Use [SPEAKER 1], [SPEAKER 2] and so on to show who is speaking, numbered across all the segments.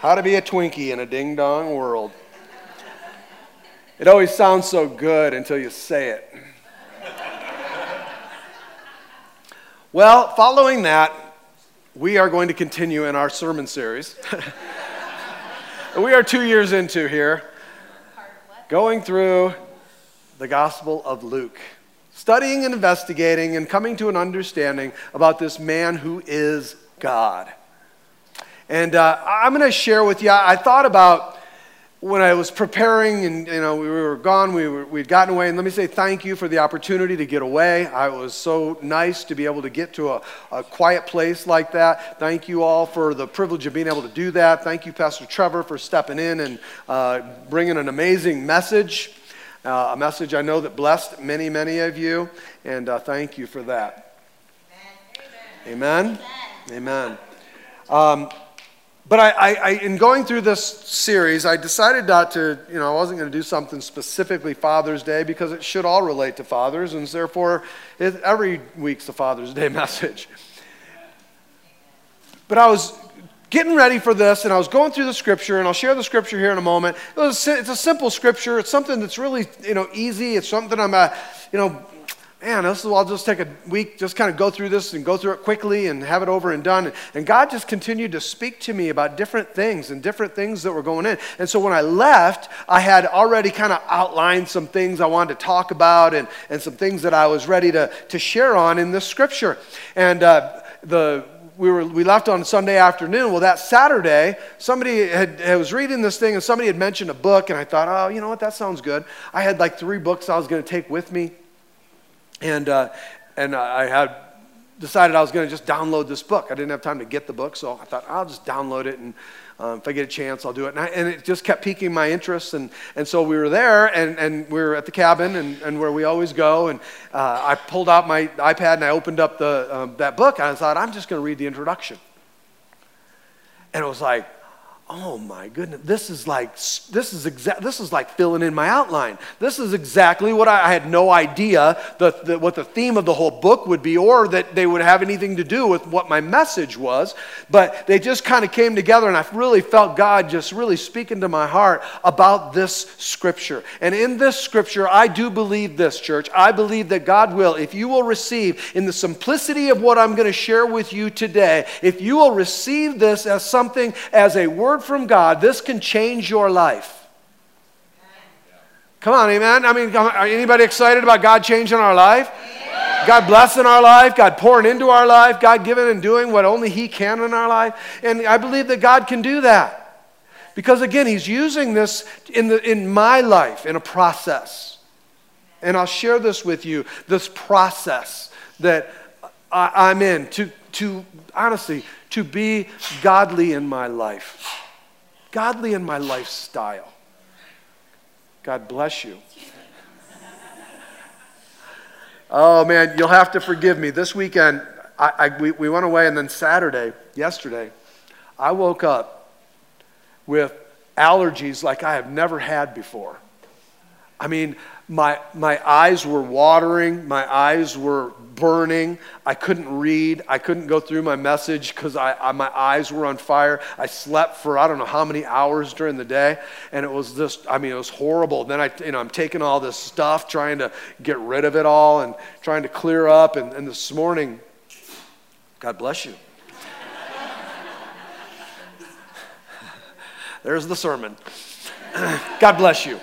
[SPEAKER 1] How to be a Twinkie in a ding dong world. It always sounds so good until you say it. well, following that, we are going to continue in our sermon series. we are two years into here, going through the Gospel of Luke, studying and investigating and coming to an understanding about this man who is God. And uh, I'm going to share with you, I thought about when I was preparing and you know we were gone, we were, we'd gotten away, and let me say thank you for the opportunity to get away. I was so nice to be able to get to a, a quiet place like that. Thank you all for the privilege of being able to do that. Thank you, Pastor Trevor, for stepping in and uh, bringing an amazing message, uh, a message I know that blessed many, many of you, and uh, thank you for that. Amen. Amen. Amen. Um, but I, I, I, in going through this series, I decided not to, you know, I wasn't going to do something specifically Father's Day because it should all relate to fathers, and therefore it, every week's a Father's Day message. But I was getting ready for this, and I was going through the scripture, and I'll share the scripture here in a moment. It it's a simple scripture. It's something that's really, you know, easy. It's something I'm, uh, you know, man, this is, I'll just take a week, just kind of go through this and go through it quickly and have it over and done. And God just continued to speak to me about different things and different things that were going in. And so when I left, I had already kind of outlined some things I wanted to talk about and, and some things that I was ready to, to share on in this scripture. And uh, the we, were, we left on Sunday afternoon. Well, that Saturday, somebody had, had, was reading this thing and somebody had mentioned a book, and I thought, oh, you know what, that sounds good. I had like three books I was going to take with me and, uh, and I had decided I was going to just download this book. I didn't have time to get the book, so I thought I'll just download it, and um, if I get a chance, I'll do it. And, I, and, it just kept piquing my interest, and, and so we were there, and, and we were at the cabin, and, and where we always go, and uh, I pulled out my iPad and I opened up the, um, that book, and I thought I'm just going to read the introduction. And it was like, oh my goodness this is like this is exact this is like filling in my outline. This is exactly what i, I had no idea the, the, what the theme of the whole book would be or that they would have anything to do with what my message was. But they just kind of came together and i really felt god just really speaking to my heart about this scripture. And in this scripture i do believe this church. I believe that god will if you will receive in the simplicity of what i'm going to share with you today if you will receive this as something as a word word from God, this can change your life. Come on, amen. I mean, are anybody excited about God changing our life? God blessing our life, God pouring into our life, God giving and doing what only He can in our life. And I believe that God can do that. Because again, He's using this in, the, in my life in a process. And I'll share this with you this process that I, I'm in to, to honestly, to be godly in my life godly in my lifestyle. God bless you. Oh man, you'll have to forgive me. This weekend, I, I, we, we went away, and then Saturday, yesterday, I woke up with allergies like I have never had before. I mean, my, my eyes were watering, my eyes were burning. I couldn't read. I couldn't go through my message because I, I, my eyes were on fire. I slept for I don't know how many hours during the day, and it was just, I mean, it was horrible. Then I, you know, I'm taking all this stuff, trying to get rid of it all and trying to clear up. And, and this morning, God bless you. There's the sermon. God bless you.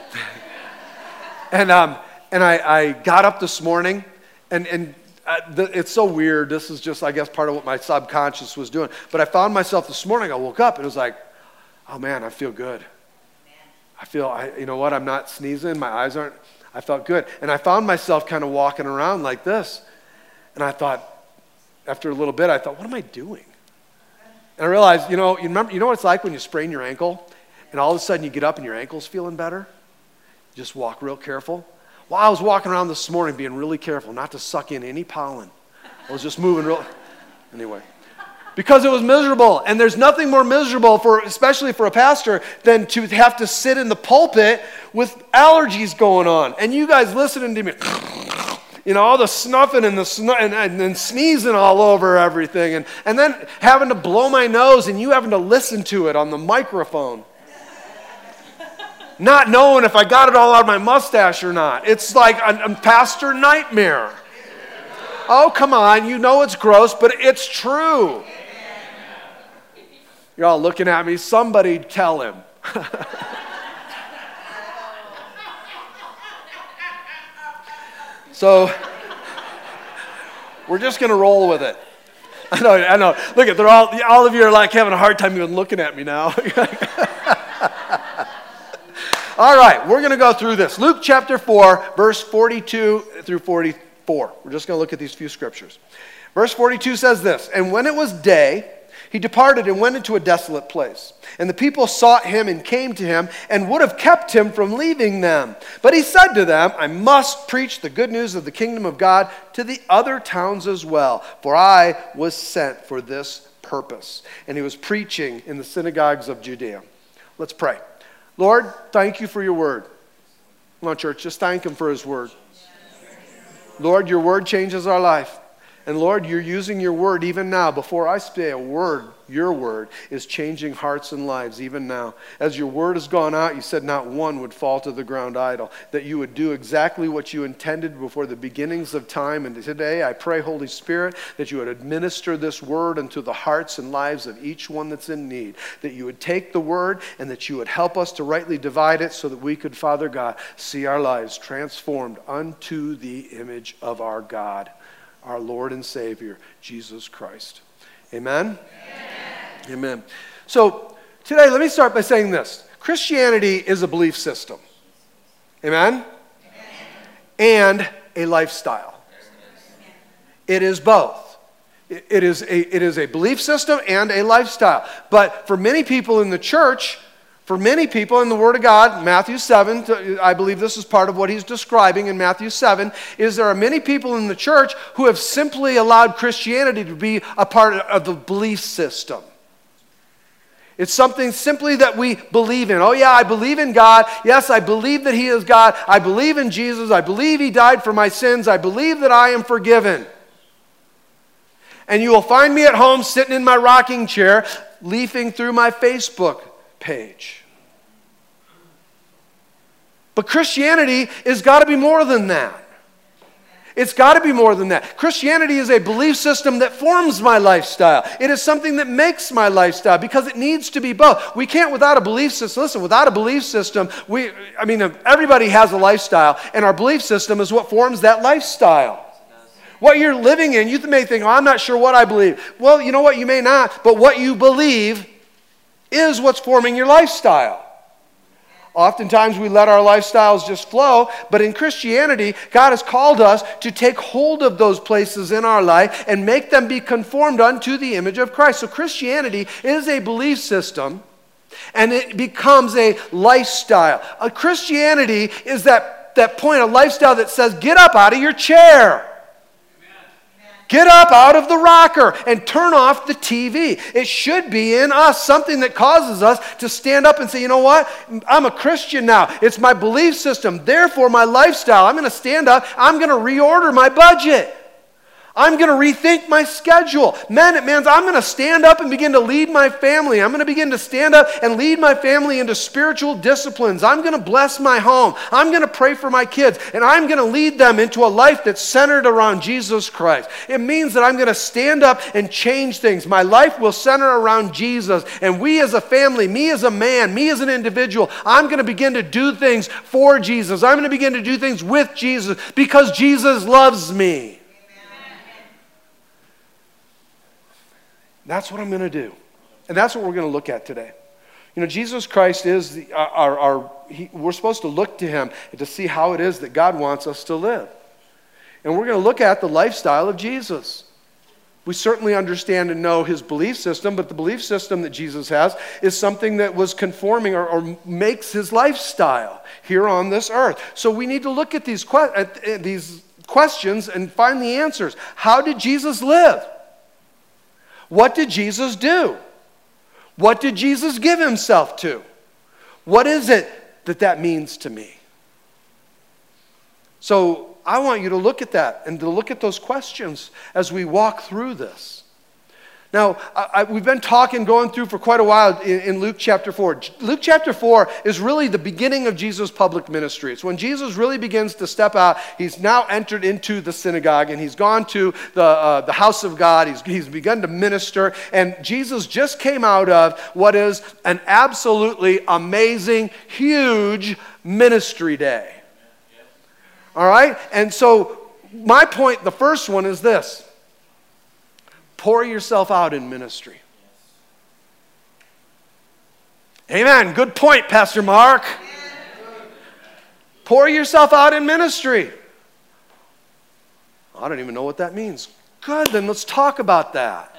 [SPEAKER 1] And, um, and I, I got up this morning, and, and uh, the, it's so weird. This is just, I guess, part of what my subconscious was doing. But I found myself this morning, I woke up, and it was like, oh man, I feel good. I feel, I, you know what, I'm not sneezing, my eyes aren't, I felt good. And I found myself kind of walking around like this. And I thought, after a little bit, I thought, what am I doing? And I realized, you know, you remember, you know what it's like when you sprain your ankle, and all of a sudden you get up and your ankle's feeling better? Just walk real careful. Well, I was walking around this morning being really careful not to suck in any pollen. I was just moving real. Anyway, because it was miserable. And there's nothing more miserable for, especially for a pastor, than to have to sit in the pulpit with allergies going on. And you guys listening to me you know, all the snuffing and the snu- and, and, and sneezing all over everything, and, and then having to blow my nose and you having to listen to it on the microphone. Not knowing if I got it all out of my mustache or not. It's like a, a pastor nightmare. Oh, come on, you know it's gross, but it's true. You're all looking at me. Somebody tell him. So we're just going to roll with it. I know, I know. Look at they're all all of you are like having a hard time even looking at me now. all right, we're going to go through this. Luke chapter 4, verse 42 through 44. We're just going to look at these few scriptures. Verse 42 says this, "And when it was day, he departed and went into a desolate place. And the people sought him and came to him and would have kept him from leaving them. But he said to them, I must preach the good news of the kingdom of God to the other towns as well, for I was sent for this purpose. And he was preaching in the synagogues of Judea. Let's pray. Lord, thank you for your word. Come on, church, just thank him for his word. Lord, your word changes our life. And Lord, you're using your word even now. Before I say a word, your word is changing hearts and lives even now. As your word has gone out, you said not one would fall to the ground idle, that you would do exactly what you intended before the beginnings of time. And today, I pray, Holy Spirit, that you would administer this word into the hearts and lives of each one that's in need. That you would take the word and that you would help us to rightly divide it so that we could, Father God, see our lives transformed unto the image of our God our Lord and Savior, Jesus Christ. Amen? Amen? Amen. So, today, let me start by saying this Christianity is a belief system. Amen? Amen. And a lifestyle. It is both. It is, a, it is a belief system and a lifestyle. But for many people in the church, for many people in the Word of God, Matthew 7, I believe this is part of what he's describing in Matthew 7, is there are many people in the church who have simply allowed Christianity to be a part of the belief system. It's something simply that we believe in. Oh, yeah, I believe in God. Yes, I believe that He is God. I believe in Jesus. I believe He died for my sins. I believe that I am forgiven. And you will find me at home sitting in my rocking chair, leafing through my Facebook page. But Christianity has got to be more than that. It's got to be more than that. Christianity is a belief system that forms my lifestyle. It is something that makes my lifestyle because it needs to be both. We can't without a belief system. Listen, without a belief system, we I mean everybody has a lifestyle and our belief system is what forms that lifestyle. What you're living in, you may think, oh, I'm not sure what I believe. Well, you know what? You may not, but what you believe is what's forming your lifestyle. Oftentimes we let our lifestyles just flow, but in Christianity, God has called us to take hold of those places in our life and make them be conformed unto the image of Christ. So Christianity is a belief system and it becomes a lifestyle. A Christianity is that, that point, a lifestyle that says, get up out of your chair. Get up out of the rocker and turn off the TV. It should be in us something that causes us to stand up and say, you know what? I'm a Christian now. It's my belief system. Therefore, my lifestyle. I'm going to stand up. I'm going to reorder my budget. I'm going to rethink my schedule. Men, it means I'm going to stand up and begin to lead my family. I'm going to begin to stand up and lead my family into spiritual disciplines. I'm going to bless my home. I'm going to pray for my kids. And I'm going to lead them into a life that's centered around Jesus Christ. It means that I'm going to stand up and change things. My life will center around Jesus. And we as a family, me as a man, me as an individual, I'm going to begin to do things for Jesus. I'm going to begin to do things with Jesus because Jesus loves me. That's what I'm going to do. And that's what we're going to look at today. You know, Jesus Christ is the, our, our he, we're supposed to look to him to see how it is that God wants us to live. And we're going to look at the lifestyle of Jesus. We certainly understand and know his belief system, but the belief system that Jesus has is something that was conforming or, or makes his lifestyle here on this earth. So we need to look at these, que- at these questions and find the answers. How did Jesus live? What did Jesus do? What did Jesus give himself to? What is it that that means to me? So I want you to look at that and to look at those questions as we walk through this. Now, I, I, we've been talking, going through for quite a while in, in, Luke chapter 4. Luke chapter 4 is really the beginning of Jesus' public ministry. It's when Jesus really begins to step out. He's now entered into the synagogue and he's gone to the, uh, the house of God. He's, he's begun to minister. And Jesus just came out of what is an absolutely amazing, huge ministry day. All right? And so, my point, the first one is this Pour yourself out in ministry. Amen. Good point, Pastor Mark. Pour yourself out in ministry. I don't even know what that means. Good, then let's talk about that.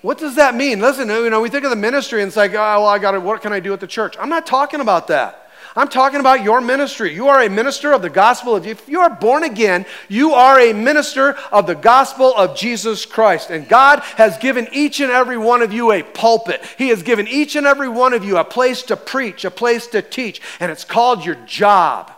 [SPEAKER 1] What does that mean? Listen, you know, we think of the ministry and it's like, oh, well, I got to, what can I do at the church? I'm not talking about that. I'm talking about your ministry. You are a minister of the gospel. If you are born again, you are a minister of the gospel of Jesus Christ. And God has given each and every one of you a pulpit. He has given each and every one of you a place to preach, a place to teach, and it's called your job.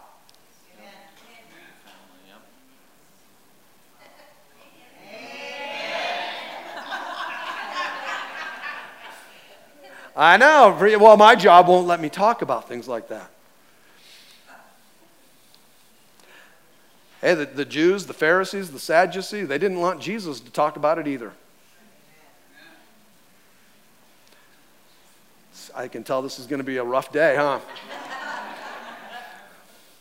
[SPEAKER 1] I know. Well, my job won't let me talk about things like that. Hey, the, the Jews, the Pharisees, the Sadducees, they didn't want Jesus to talk about it either. I can tell this is going to be a rough day, huh?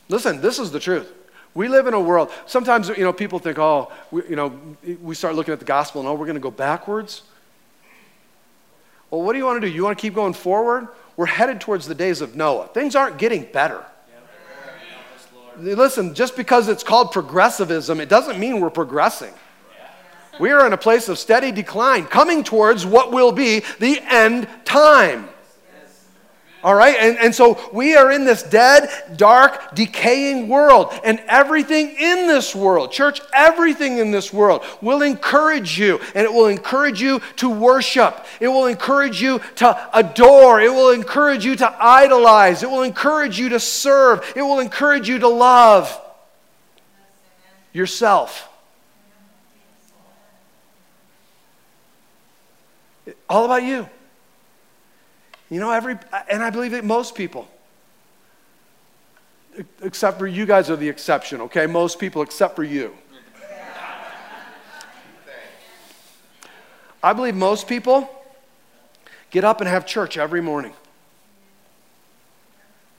[SPEAKER 1] Listen, this is the truth. We live in a world. Sometimes, you know, people think, oh, we, you know, we start looking at the gospel and oh, we're going to go backwards. Well, what do you want to do? You want to keep going forward? We're headed towards the days of Noah. Things aren't getting better. Listen, just because it's called progressivism, it doesn't mean we're progressing. We are in a place of steady decline, coming towards what will be the end time. All right? And, and so we are in this dead, dark, decaying world. And everything in this world, church, everything in this world will encourage you. And it will encourage you to worship. It will encourage you to adore. It will encourage you to idolize. It will encourage you to serve. It will encourage you to love yourself. All about you. You know, every, and I believe that most people, except for you guys are the exception, okay? Most people except for you. I believe most people get up and have church every morning.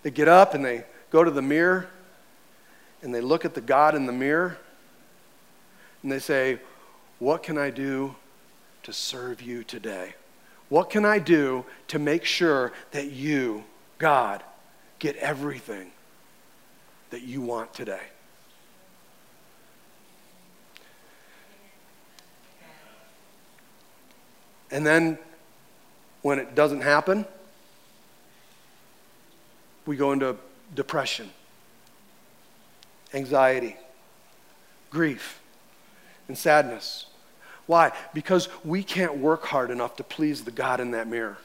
[SPEAKER 1] They get up and they go to the mirror and they look at the God in the mirror and they say, What can I do to serve you today? What can I do to make sure that you, God, get everything that you want today? And then when it doesn't happen, we go into depression, anxiety, grief, and sadness. Why? Because we can't work hard enough to please the God in that mirror.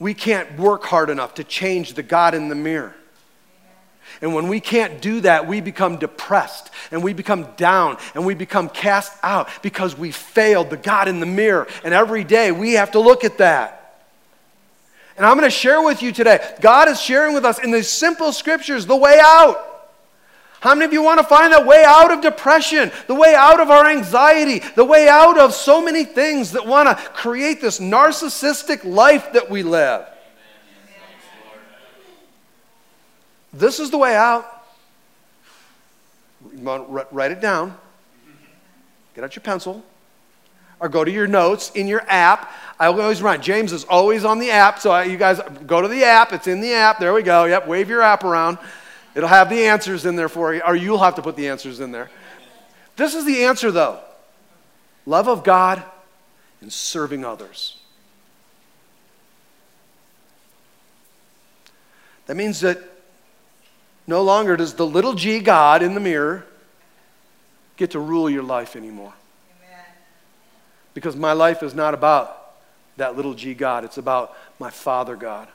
[SPEAKER 1] We can't work hard enough to change the God in the mirror. And when we can't do that, we become depressed and we become down and we become cast out because we failed the God in the mirror. And every day we have to look at that. And I'm going to share with you today, God is sharing with us in these simple scriptures the way out. How many of you want to find the way out of depression, the way out of our anxiety, the way out of so many things that want to create this narcissistic life that we live? This is the way out. Write it down. Get out your pencil. Or go to your notes in your app. I always remind James is always on the app, so you guys go to the app. It's in the app. There we go. Yep, wave your app around. It'll have the answers in there for you, or you'll have to put the answers in there. This is the answer, though love of God and serving others. That means that no longer does the little g God in the mirror get to rule your life anymore. Amen. Because my life is not about that little g God, it's about my Father God.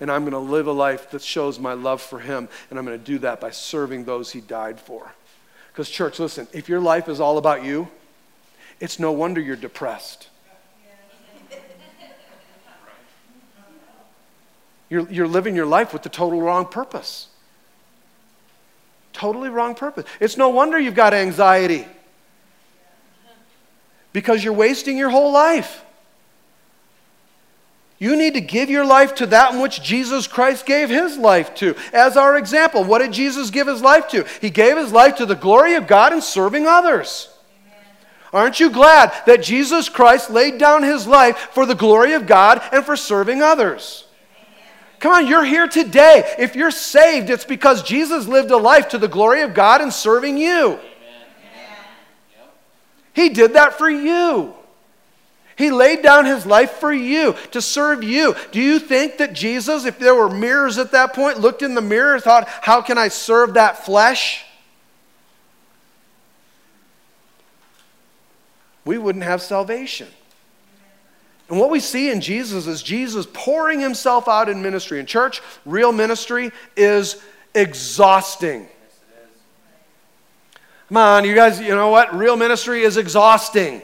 [SPEAKER 1] And I'm going to live a life that shows my love for him. And I'm going to do that by serving those he died for. Because, church, listen, if your life is all about you, it's no wonder you're depressed. You're, you're living your life with the total wrong purpose. Totally wrong purpose. It's no wonder you've got anxiety because you're wasting your whole life. You need to give your life to that in which Jesus Christ gave his life to. As our example, what did Jesus give his life to? He gave his life to the glory of God and serving others. Amen. Aren't you glad that Jesus Christ laid down his life for the glory of God and for serving others? Come on, you're here today. If you're saved, it's because Jesus lived a life to the glory of God and serving you. Amen. He did that for you. He laid down his life for you, to serve you. Do you think that Jesus, if there were mirrors at that point, looked in the mirror, thought, How can I serve that flesh? We wouldn't have salvation. And what we see in Jesus is Jesus pouring himself out in ministry. In church, real ministry is exhausting. Come on, you guys, you know what? Real ministry is exhausting.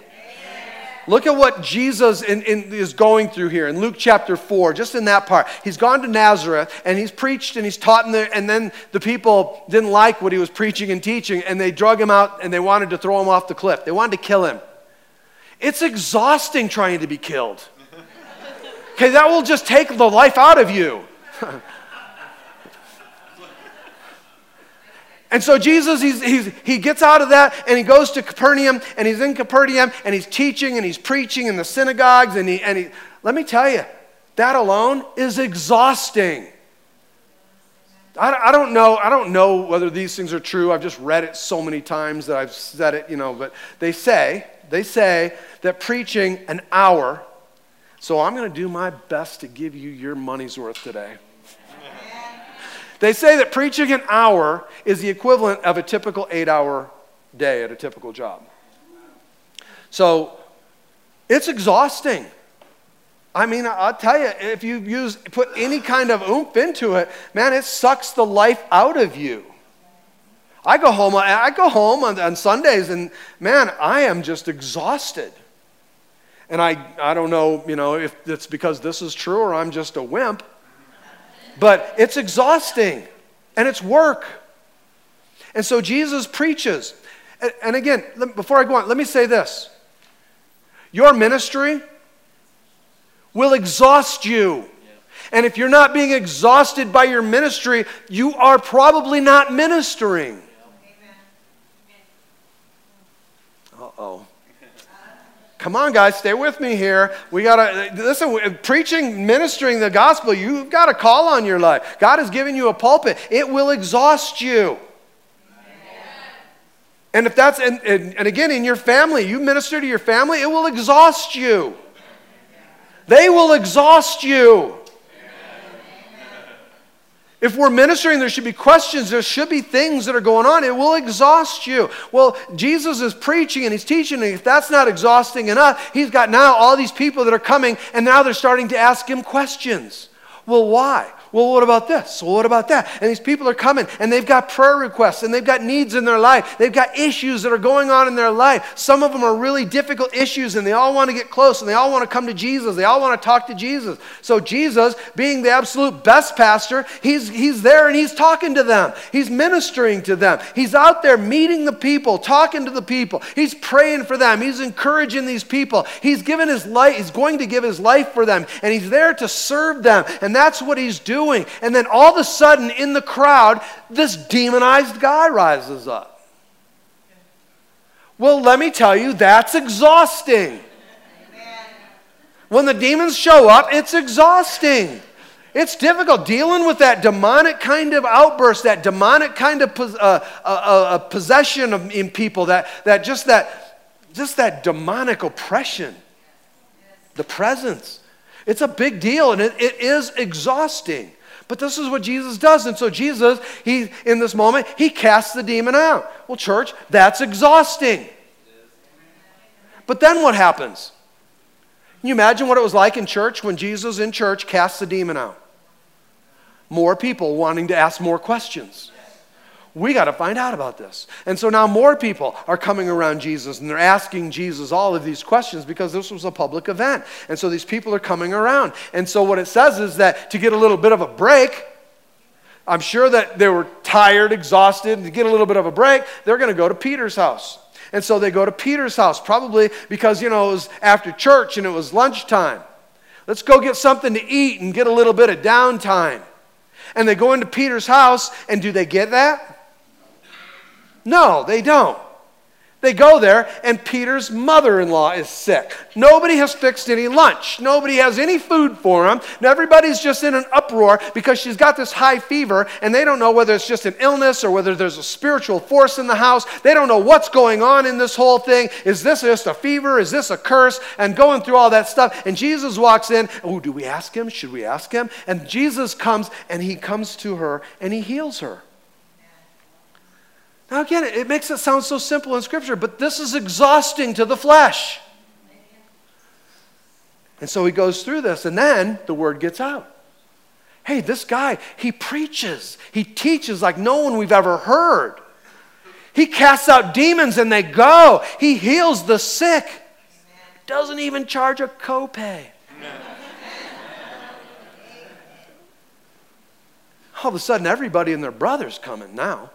[SPEAKER 1] Look at what Jesus in, in, is going through here in Luke chapter 4, just in that part. He's gone to Nazareth and he's preached and he's taught, there, and then the people didn't like what he was preaching and teaching, and they drug him out and they wanted to throw him off the cliff. They wanted to kill him. It's exhausting trying to be killed. Okay, that will just take the life out of you. And so Jesus, he's, he's, he gets out of that and he goes to Capernaum and he's in Capernaum and he's teaching and he's preaching in the synagogues. And, he, and he, let me tell you, that alone is exhausting. I, I, don't know. I don't know whether these things are true. I've just read it so many times that I've said it, you know. But they say, they say that preaching an hour. So I'm going to do my best to give you your money's worth today. They say that preaching an hour is the equivalent of a typical eight hour day at a typical job. So it's exhausting. I mean, I'll tell you, if you use, put any kind of oomph into it, man, it sucks the life out of you. I go home, I go home on, on Sundays and man, I am just exhausted. And I, I don't know, you know, if it's because this is true or I'm just a wimp, but it's exhausting and it's work. And so Jesus preaches. And again, before I go on, let me say this your ministry will exhaust you. And if you're not being exhausted by your ministry, you are probably not ministering. Uh oh. Come on, guys, stay with me here. We got to, listen, preaching, ministering the gospel, you've got a call on your life. God has given you a pulpit, it will exhaust you. And if that's, and, and, and again, in your family, you minister to your family, it will exhaust you. They will exhaust you. If we're ministering, there should be questions, there should be things that are going on. It will exhaust you. Well, Jesus is preaching and he's teaching, and if that's not exhausting enough, he's got now all these people that are coming, and now they're starting to ask him questions. Well, why? Well, what about this? Well, what about that? And these people are coming and they've got prayer requests and they've got needs in their life. They've got issues that are going on in their life. Some of them are really difficult issues and they all want to get close and they all want to come to Jesus. They all want to talk to Jesus. So, Jesus, being the absolute best pastor, he's, he's there and he's talking to them. He's ministering to them. He's out there meeting the people, talking to the people. He's praying for them. He's encouraging these people. He's given his life, he's going to give his life for them and he's there to serve them. And that's what he's doing doing. And then all of a sudden, in the crowd, this demonized guy rises up. Well, let me tell you, that's exhausting. When the demons show up, it's exhausting. It's difficult dealing with that demonic kind of outburst, that demonic kind of uh, uh, uh, possession of, in people, that, that just that just that demonic oppression, the presence. It's a big deal and it, it is exhausting. But this is what Jesus does. And so Jesus, he in this moment, he casts the demon out. Well, church, that's exhausting. But then what happens? Can you imagine what it was like in church when Jesus in church casts the demon out? More people wanting to ask more questions. We got to find out about this. And so now more people are coming around Jesus and they're asking Jesus all of these questions because this was a public event. And so these people are coming around. And so what it says is that to get a little bit of a break, I'm sure that they were tired, exhausted, and to get a little bit of a break, they're going to go to Peter's house. And so they go to Peter's house, probably because, you know, it was after church and it was lunchtime. Let's go get something to eat and get a little bit of downtime. And they go into Peter's house, and do they get that? No, they don't. They go there, and Peter's mother in law is sick. Nobody has fixed any lunch. Nobody has any food for him. And everybody's just in an uproar because she's got this high fever, and they don't know whether it's just an illness or whether there's a spiritual force in the house. They don't know what's going on in this whole thing. Is this just a fever? Is this a curse? And going through all that stuff. And Jesus walks in. Oh, do we ask him? Should we ask him? And Jesus comes, and he comes to her, and he heals her. Now, again, it makes it sound so simple in Scripture, but this is exhausting to the flesh. And so he goes through this, and then the word gets out. Hey, this guy, he preaches, he teaches like no one we've ever heard. He casts out demons and they go. He heals the sick. Doesn't even charge a copay. All of a sudden, everybody and their brother's coming now.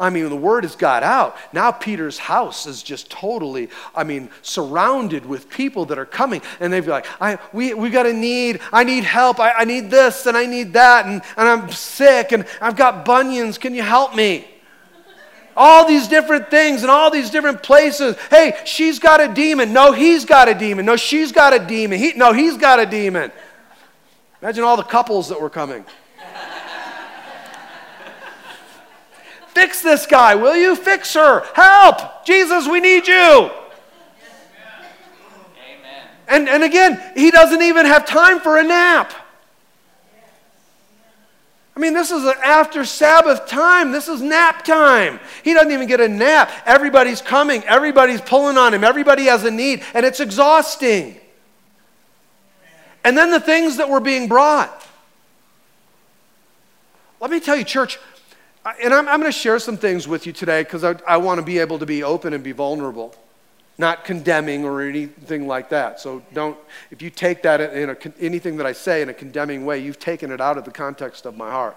[SPEAKER 1] I mean, the word has got out. Now Peter's house is just totally, I mean, surrounded with people that are coming. And they'd be like, I, we, we got a need. I need help. I, I need this and I need that. And, and I'm sick and I've got bunions. Can you help me? all these different things and all these different places. Hey, she's got a demon. No, he's got a demon. No, she's got a demon. He, no, he's got a demon. Imagine all the couples that were coming. Fix this guy, will you? Fix her. Help! Jesus, we need you. Amen. And, and again, he doesn't even have time for a nap. I mean, this is after Sabbath time. This is nap time. He doesn't even get a nap. Everybody's coming, everybody's pulling on him, everybody has a need, and it's exhausting. And then the things that were being brought. Let me tell you, church, and I'm, I'm going to share some things with you today because I, I want to be able to be open and be vulnerable, not condemning or anything like that. So don't, if you take that in a, anything that I say in a condemning way, you've taken it out of the context of my heart.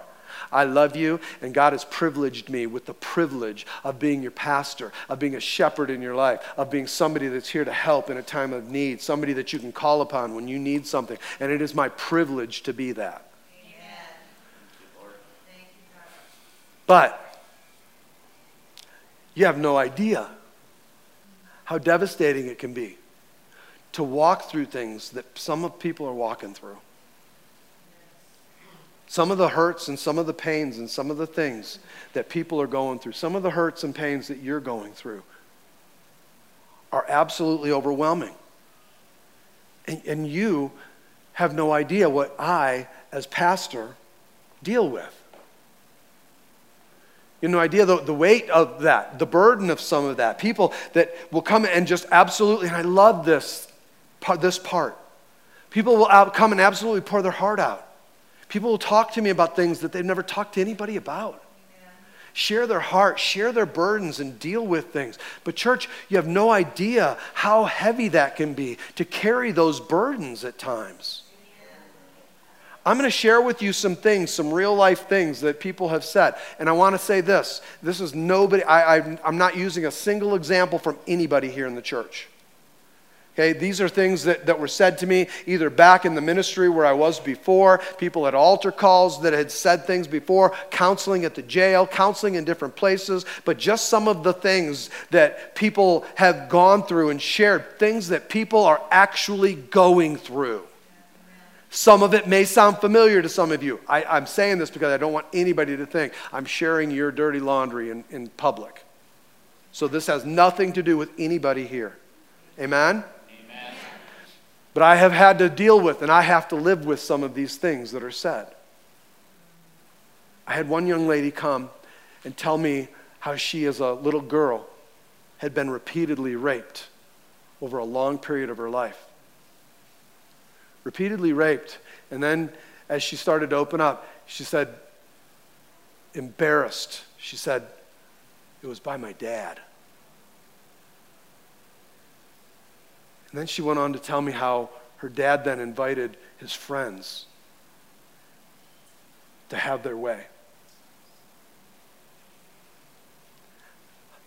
[SPEAKER 1] I love you, and God has privileged me with the privilege of being your pastor, of being a shepherd in your life, of being somebody that's here to help in a time of need, somebody that you can call upon when you need something. And it is my privilege to be that. But you have no idea how devastating it can be to walk through things that some of people are walking through. Some of the hurts and some of the pains and some of the things that people are going through, some of the hurts and pains that you're going through are absolutely overwhelming. And, and you have no idea what I, as pastor, deal with. You know, idea the, the weight of that, the burden of some of that. People that will come and just absolutely, and I love this, this part. People will out, come and absolutely pour their heart out. People will talk to me about things that they've never talked to anybody about. Share their heart, share their burdens, and deal with things. But, church, you have no idea how heavy that can be to carry those burdens at times. I'm going to share with you some things, some real life things that people have said. And I want to say this this is nobody, I, I, I'm not using a single example from anybody here in the church. Okay, these are things that, that were said to me either back in the ministry where I was before, people at altar calls that had said things before, counseling at the jail, counseling in different places, but just some of the things that people have gone through and shared, things that people are actually going through. Some of it may sound familiar to some of you. I, am saying this because I don't want anybody to think I'm sharing your dirty laundry in, in public. So this has nothing to do with anybody here. Amen? Amen? But I have had to deal with and I have to live with some of these things that are said. I had one young lady come and tell me how she, as a little girl, had been repeatedly raped over a long period of her life repeatedly raped. And then as she started to open up, she said, embarrassed, she said, it was by my dad. And then she went on to tell me how her dad then invited his friends to have their way.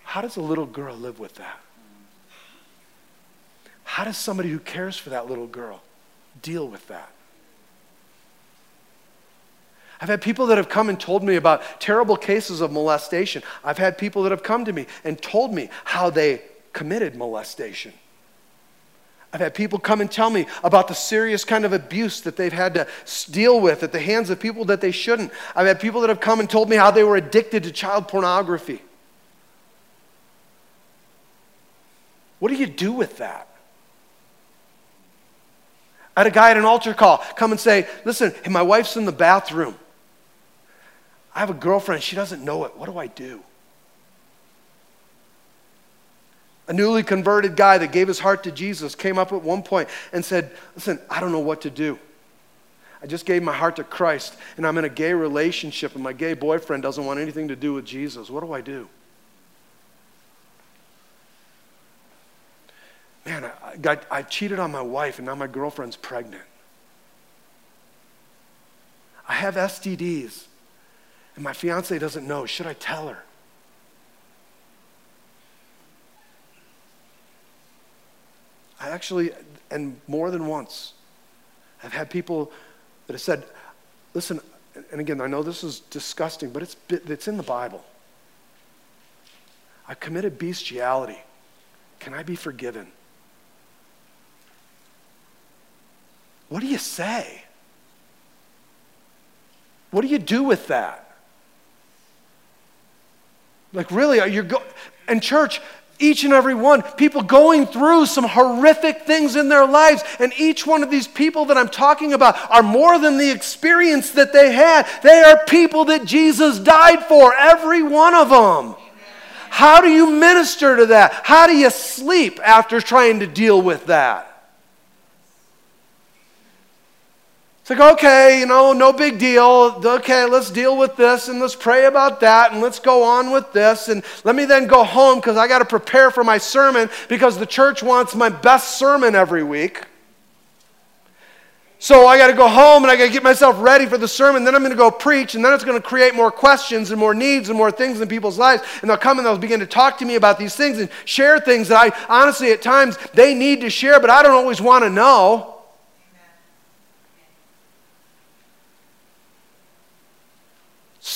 [SPEAKER 1] How does a little girl live with that? How does somebody who cares for that little girl deal with that? I've had people that have come and told me about terrible cases of molestation. I've had people that have come to me and told me how they committed molestation. I've had people come and tell me about the serious kind of abuse that they've had to deal with at the hands of people that they shouldn't. I've had people that have come and told me how they were addicted to child pornography. What do you do with that? I had a guy at an altar call come and say, Listen, my wife's in the bathroom. I have a girlfriend, she doesn't know it. What do I do? A newly converted guy that gave his heart to Jesus came up at one point and said, Listen, I don't know what to do. I just gave my heart to Christ and I'm in a gay relationship and my gay boyfriend doesn't want anything to do with Jesus. What do I do? I, I cheated on my wife and now my girlfriend's pregnant. I have STDs and my fiance doesn't know. Should I tell her? I actually, and more than once, I've had people that have said, listen, and again, I know this is disgusting, but it's, it's in the Bible. I committed bestiality. Can I be forgiven? What do you say? What do you do with that? Like, really, you're go- and church, each and every one, people going through some horrific things in their lives. And each one of these people that I'm talking about are more than the experience that they had. They are people that Jesus died for, every one of them. How do you minister to that? How do you sleep after trying to deal with that? It's like, okay, you know, no big deal. Okay, let's deal with this and let's pray about that and let's go on with this. And let me then go home because I got to prepare for my sermon because the church wants my best sermon every week. So I got to go home and I got to get myself ready for the sermon. Then I'm going to go preach, and then it's going to create more questions and more needs and more things in people's lives. And they'll come and they'll begin to talk to me about these things and share things that I honestly, at times, they need to share, but I don't always want to know.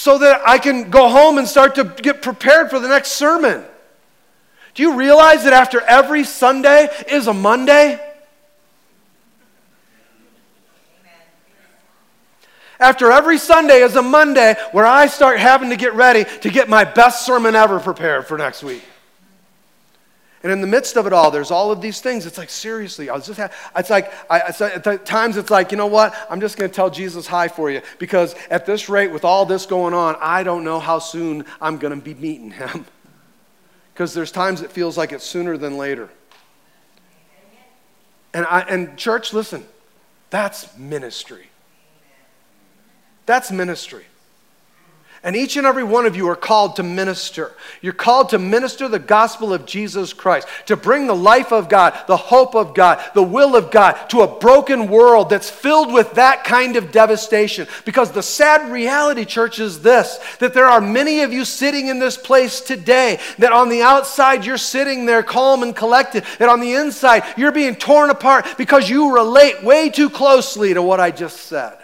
[SPEAKER 1] So that I can go home and start to get prepared for the next sermon. Do you realize that after every Sunday is a Monday? After every Sunday is a Monday where I start having to get ready to get my best sermon ever prepared for next week. And in the midst of it all, there's all of these things. It's like, seriously, I was just, it's like, I, at times it's like, you know what? I'm just going to tell Jesus hi for you because at this rate, with all this going on, I don't know how soon I'm going to be meeting him. Because there's times it feels like it's sooner than later. And, I, and church, listen, that's ministry. That's ministry. And each and every one of you are called to minister. You're called to minister the gospel of Jesus Christ, to bring the life of God, the hope of God, the will of God to a broken world that's filled with that kind of devastation. Because the sad reality, church, is this that there are many of you sitting in this place today that on the outside you're sitting there calm and collected, that on the inside you're being torn apart because you relate way too closely to what I just said.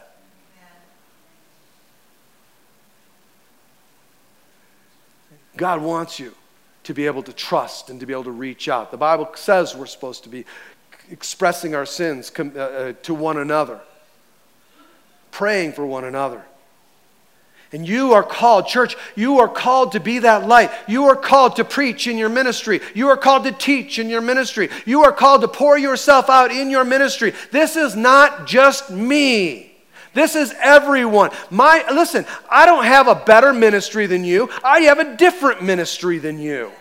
[SPEAKER 1] God wants you to be able to trust and to be able to reach out. The Bible says we're supposed to be expressing our sins uh, uh, to one another, praying for one another. And you are called, church, you are called to be that light. You are called to preach in your ministry. You are called to teach in your ministry. You are called to pour yourself out in your ministry. This is not just me. This is everyone. My listen, I don't have a better ministry than you. I have a different ministry than you.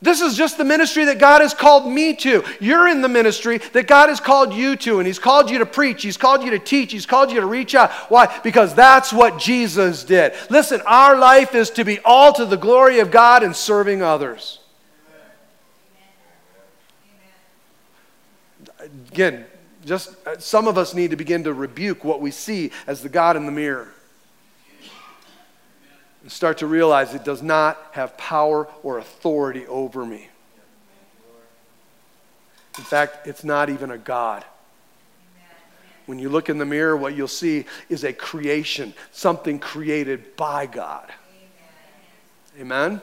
[SPEAKER 1] This is just the ministry that God has called me to. You're in the ministry that God has called you to, and He's called you to preach, He's called you to teach, He's called you to reach out. Why? Because that's what Jesus did. Listen, our life is to be all to the glory of God and serving others. Again, just uh, some of us need to begin to rebuke what we see as the God in the mirror and start to realize it does not have power or authority over me. In fact, it's not even a God. When you look in the mirror, what you'll see is a creation, something created by God. Amen?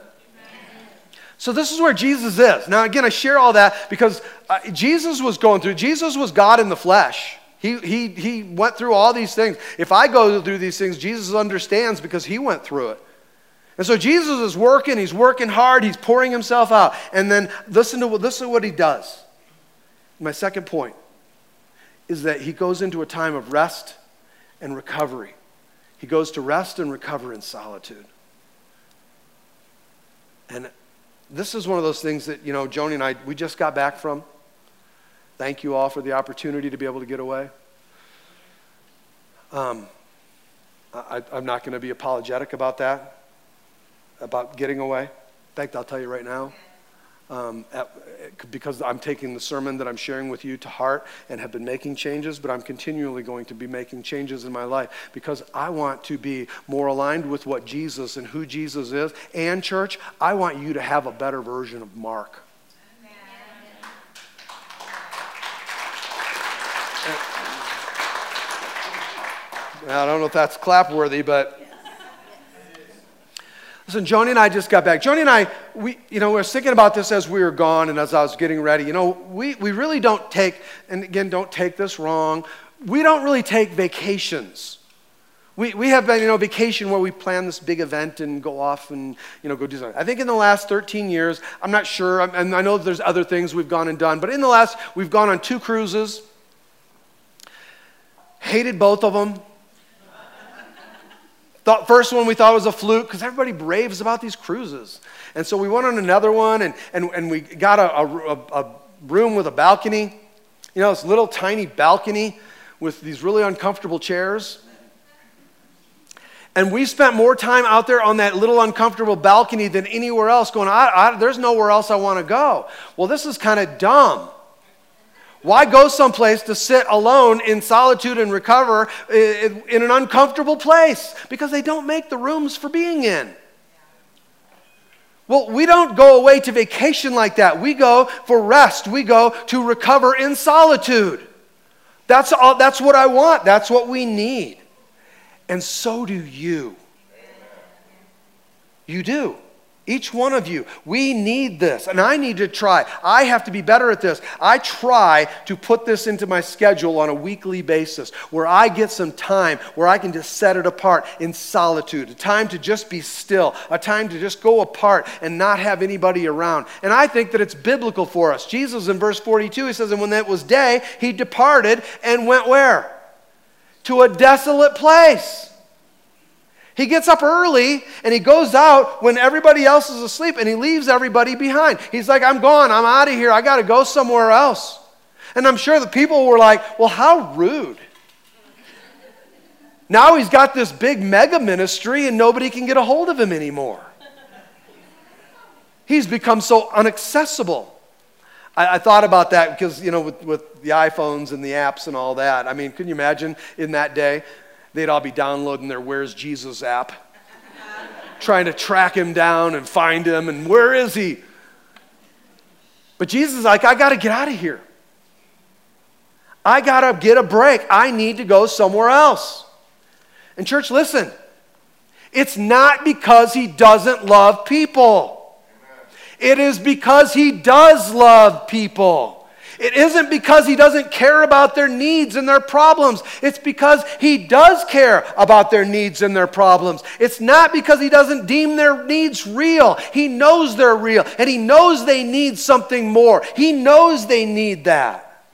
[SPEAKER 1] So, this is where Jesus is. Now, again, I share all that because uh, Jesus was going through, Jesus was God in the flesh. He, he, he went through all these things. If I go through these things, Jesus understands because he went through it. And so Jesus is working, he's working hard, he's pouring himself out. And then listen to, listen to what he does. My second point is that he goes into a time of rest and recovery. He goes to rest and recover in solitude. And this is one of those things that, you know, Joni and I, we just got back from. Thank you all for the opportunity to be able to get away. Um, I, I'm not going to be apologetic about that about getting away. In fact, I'll tell you right now, um, at, because I'm taking the sermon that I'm sharing with you to heart and have been making changes, but I'm continually going to be making changes in my life because I want to be more aligned with what Jesus and who Jesus is. And, church, I want you to have a better version of Mark. I don't know if that's clap worthy, but Listen, Joni and I just got back. Joni and I, we, you know, we were thinking about this as we were gone and as I was getting ready. You know, we, we really don't take, and again, don't take this wrong, we don't really take vacations. We, we have been, you know, vacation where we plan this big event and go off and, you know, go do something. I think in the last 13 years, I'm not sure, and I know there's other things we've gone and done, but in the last, we've gone on two cruises, hated both of them, Thought, first one we thought was a fluke because everybody raves about these cruises. And so we went on another one and, and, and we got a, a, a room with a balcony. You know, this little tiny balcony with these really uncomfortable chairs. And we spent more time out there on that little uncomfortable balcony than anywhere else, going, I, I, there's nowhere else I want to go. Well, this is kind of dumb. Why go someplace to sit alone in solitude and recover in an uncomfortable place? Because they don't make the rooms for being in. Well, we don't go away to vacation like that. We go for rest. We go to recover in solitude. That's, all, that's what I want. That's what we need. And so do you. You do. Each one of you, we need this, and I need to try. I have to be better at this. I try to put this into my schedule on a weekly basis where I get some time where I can just set it apart in solitude, a time to just be still, a time to just go apart and not have anybody around. And I think that it's biblical for us. Jesus in verse 42, he says, And when it was day, he departed and went where? To a desolate place. He gets up early and he goes out when everybody else is asleep and he leaves everybody behind. He's like, I'm gone. I'm out of here. I got to go somewhere else. And I'm sure the people were like, well, how rude. Now he's got this big mega ministry and nobody can get a hold of him anymore. He's become so inaccessible. I, thought about that because, you know, with, with the iPhones and the apps and all that. I mean, can you imagine in that day? They'd all be downloading their Where's Jesus app, trying to track him down and find him and where is he? But Jesus is like, I got to get out of here. I got to get a break. I need to go somewhere else. And, church, listen, it's not because he doesn't love people, it is because he does love people. It isn't because he doesn't care about their needs and their problems. It's because he does care about their needs and their problems. It's not because he doesn't deem their needs real. He knows they're real and he knows they need something more. He knows they need that.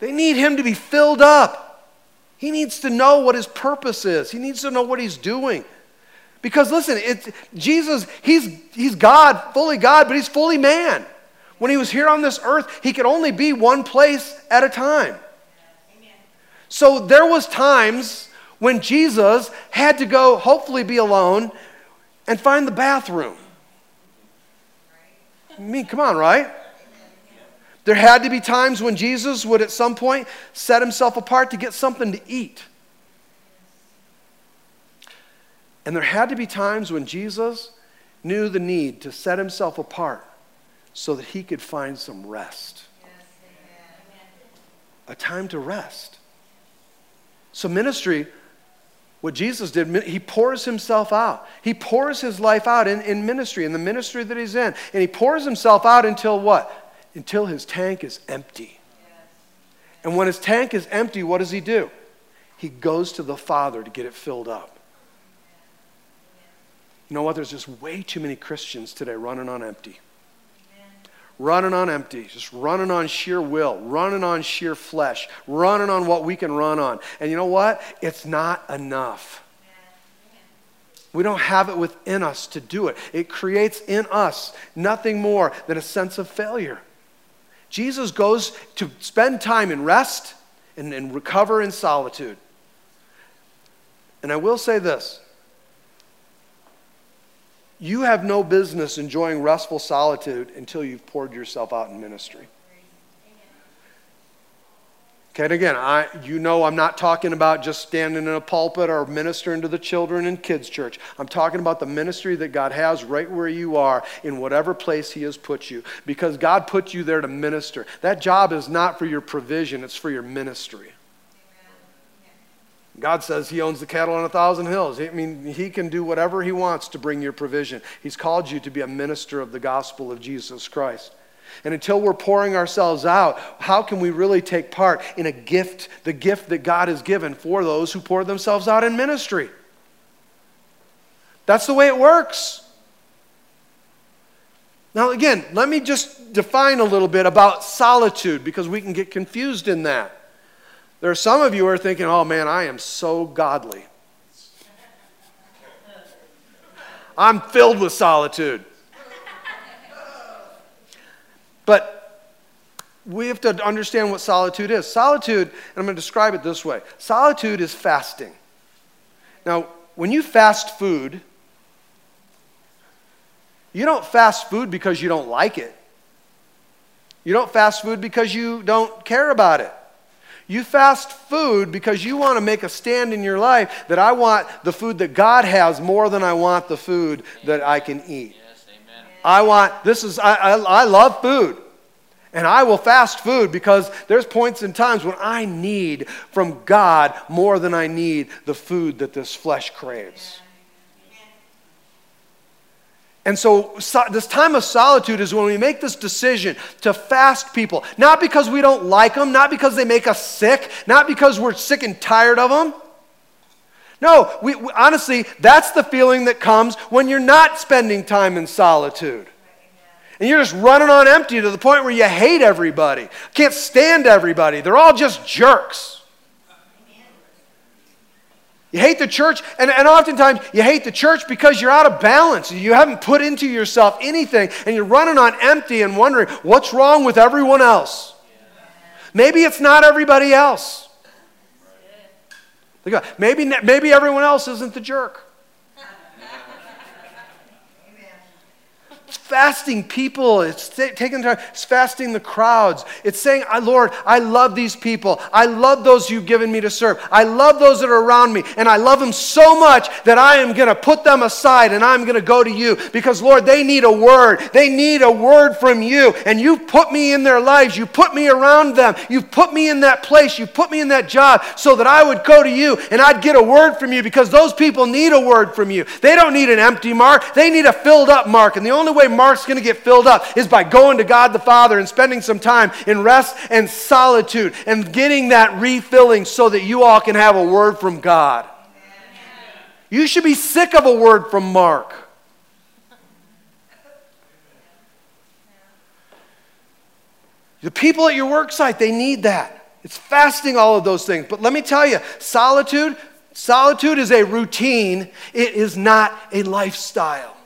[SPEAKER 1] They need him to be filled up. He needs to know what his purpose is, he needs to know what he's doing. Because listen, Jesus, he's, he's God, fully God, but he's fully man. When he was here on this earth, he could only be one place at a time. So there was times when Jesus had to go, hopefully be alone, and find the bathroom. I mean, come on, right? There had to be times when Jesus would at some point set himself apart to get something to eat. And there had to be times when Jesus knew the need to set himself apart so that he could find some rest. A time to rest. So, ministry, what Jesus did, he pours himself out. He pours his life out in, in ministry, in the ministry that he's in. And he pours himself out until what? Until his tank is empty. And when his tank is empty, what does he do? He goes to the Father to get it filled up. You know what? There's just way too many Christians today running on empty running on empty, just running on sheer will, running on sheer flesh, running on what we can run on. And you know what? It's not enough. We don't have it within us to do it. It creates in us nothing more than a sense of failure. Jesus goes to spend time in rest and, and recover in solitude. And I will say this you have no business enjoying restful solitude until you've poured yourself out in ministry. Okay, and again, I, you know I'm not talking about just standing in a pulpit or ministering to the children in kids' church. I'm talking about the ministry that God has right where you are in whatever place He has put you. Because God put you there to minister. That job is not for your provision, it's for your ministry. God says He owns the cattle on a thousand hills. I mean, He can do whatever He wants to bring your provision. He's called you to be a minister of the gospel of Jesus Christ. And until we're pouring ourselves out, how can we really take part in a gift, the gift that God has given for those who pour themselves out in ministry? That's the way it works. Now, again, let me just define a little bit about solitude because we can get confused in that. There are some of you who are thinking, oh man, I am so godly. I'm filled with solitude. But we have to understand what solitude is. Solitude, and I'm going to describe it this way solitude is fasting. Now, when you fast food, you don't fast food because you don't like it. You don't fast food because you don't care about it. You fast food because you want to make a stand in your life that I want the food that God has more than I want the food that I can eat. Yes, I want, this is, I, I, I love food. And I will fast food because there's points and times when I need from God more than I need the food that this flesh craves. And so, so, this time of solitude is when we make this decision to fast people. Not because we don't like them, not because they make us sick, not because we're sick and tired of them. No, we, we, honestly, that's the feeling that comes when you're not spending time in solitude. And you're just running on empty to the point where you hate everybody, can't stand everybody. They're all just jerks. You hate the church, and, and oftentimes you hate the church because you're out of balance. You haven't put into yourself anything, and you're running on empty and wondering what's wrong with everyone else. Maybe it's not everybody else. Maybe, maybe everyone else isn't the jerk. Fasting people. It's taking time. It's fasting the crowds. It's saying, Lord, I love these people. I love those you've given me to serve. I love those that are around me. And I love them so much that I am going to put them aside and I'm going to go to you because, Lord, they need a word. They need a word from you. And you put me in their lives. You put me around them. You've put me in that place. You put me in that job so that I would go to you and I'd get a word from you because those people need a word from you. They don't need an empty mark. They need a filled up mark. And the only way Mark Mark's going to get filled up is by going to God the Father and spending some time in rest and solitude and getting that refilling so that you all can have a word from God. You should be sick of a word from Mark. The people at your work site, they need that. It's fasting all of those things. But let me tell you, solitude, Solitude is a routine, it is not a lifestyle.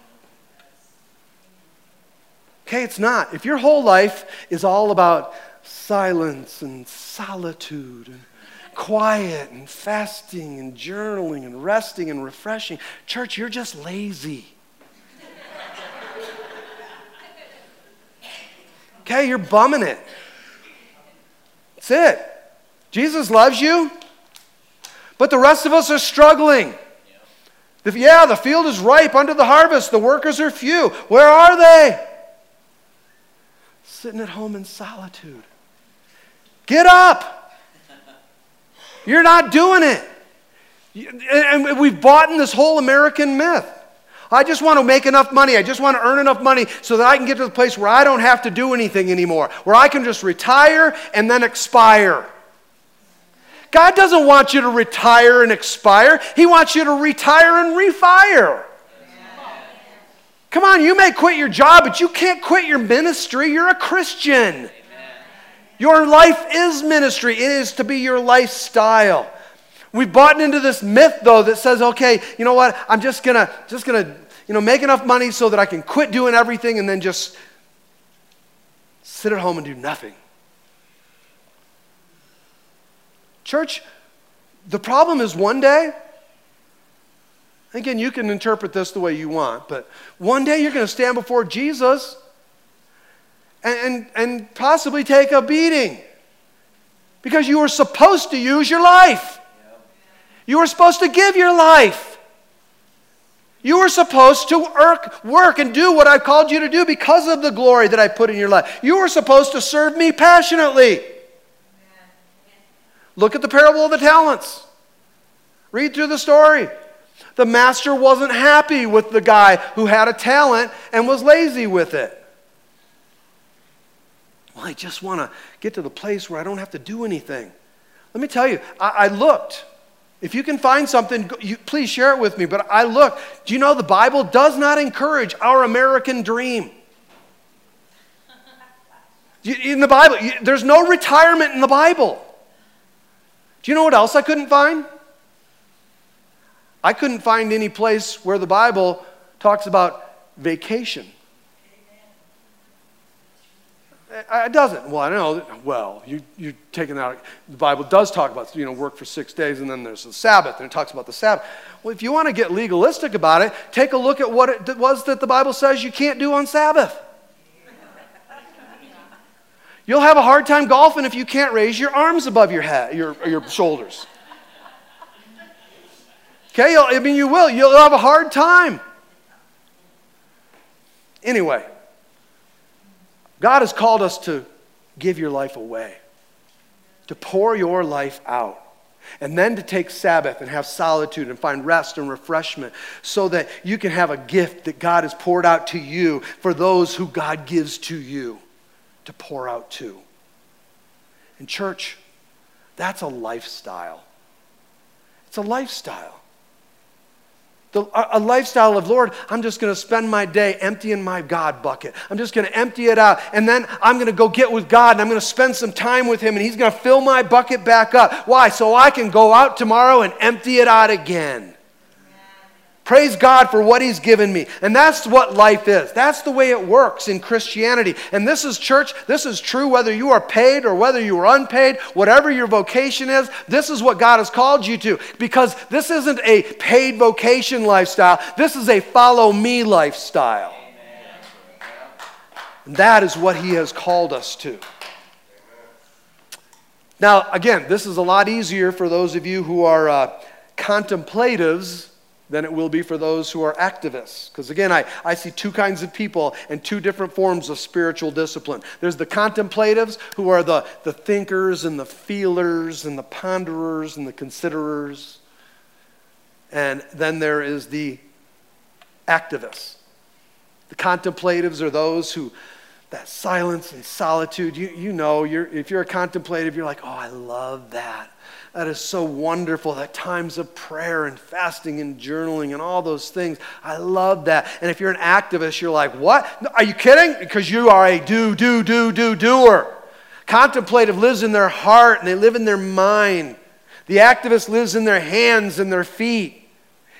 [SPEAKER 1] Okay, it's not. If your whole life is all about silence and solitude and quiet and fasting and journaling and resting and refreshing, church, you're just lazy. Okay, you're bumming it. That's it. Jesus loves you, but the rest of us are struggling. Yeah, the field is ripe unto the harvest. The workers are few. Where are they? Sitting at home in solitude. Get up. You're not doing it. And we've bought in this whole American myth. I just want to make enough money. I just want to earn enough money so that I can get to the place where I don't have to do anything anymore, where I can just retire and then expire. God doesn't want you to retire and expire, He wants you to retire and refire. Come on, you may quit your job, but you can't quit your ministry. You're a Christian. Your life is ministry, it is to be your lifestyle. We've bought into this myth, though, that says, okay, you know what? I'm just gonna, just gonna, you know, make enough money so that I can quit doing everything and then just sit at home and do nothing. Church, the problem is one day, again, you can interpret this the way you want, but one day you're going to stand before Jesus and, and, and possibly take a beating because you were supposed to use your life. You were supposed to give your life. You were supposed to work, work and do what I've called you to do because of the glory that I put in your life. You were supposed to serve me passionately. Look at the parable of the talents. Read through the story. The master wasn't happy with the guy who had a talent and was lazy with it. Well, I just want to get to the place where I don't have to do anything. Let me tell you, I, I looked. If you can find something, you, please share it with me. But I looked. Do you know the Bible does not encourage our American dream? In the Bible, there's no retirement in the Bible. Do you know what else I couldn't find? I couldn't find any place where the Bible talks about vacation. Uh, it doesn't. Well, I know. Well, you, you're taking that. The Bible does talk about, you know, work for six days and then there's the Sabbath and it talks about the Sabbath. Well, if you want to get legalistic about it, take a look at what it was that the Bible says you can't do on Sabbath. You'll have a hard time golfing if you can't raise your arms above your head, your, your shoulders. Okay, I mean, you will. You'll have a hard time. Anyway, God has called us to give your life away, to pour your life out, and then to take Sabbath and have solitude and find rest and refreshment so that you can have a gift that God has poured out to you for those who God gives to you to pour out to. And, church, that's a lifestyle. It's a lifestyle. The, a lifestyle of, Lord, I'm just going to spend my day emptying my God bucket. I'm just going to empty it out. And then I'm going to go get with God and I'm going to spend some time with Him and He's going to fill my bucket back up. Why? So I can go out tomorrow and empty it out again. Praise God for what He's given me. And that's what life is. That's the way it works in Christianity. And this is church. This is true whether you are paid or whether you are unpaid, whatever your vocation is. This is what God has called you to. Because this isn't a paid vocation lifestyle, this is a follow me lifestyle. And that is what He has called us to. Now, again, this is a lot easier for those of you who are uh, contemplatives than it will be for those who are activists. Because again, I, I see two kinds of people and two different forms of spiritual discipline. There's the contemplatives, who are the, the thinkers and the feelers and the ponderers and the considerers. And then there is the activists. The contemplatives are those who, that silence and solitude, you, you know, you're, if you're a contemplative, you're like, oh, I love that. That is so wonderful. That times of prayer and fasting and journaling and all those things. I love that. And if you're an activist, you're like, what? Are you kidding? Because you are a do, do, do, do, doer. Contemplative lives in their heart and they live in their mind. The activist lives in their hands and their feet.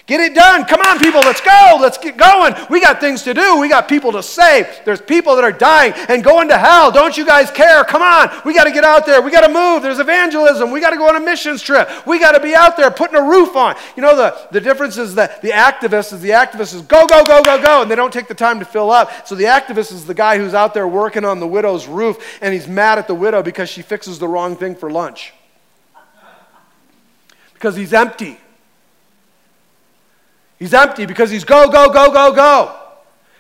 [SPEAKER 1] Get it done. Come on, people, let's go. Let's get going. We got things to do. We got people to save. There's people that are dying and going to hell. Don't you guys care? Come on. We got to get out there. We got to move. There's evangelism. We got to go on a missions trip. We got to be out there putting a roof on. You know, the, the difference is that the activist is the activist is go, go, go, go, go, and they don't take the time to fill up. So the activist is the guy who's out there working on the widow's roof and he's mad at the widow because she fixes the wrong thing for lunch. Because he's empty. He's empty because he's go, go, go, go, go.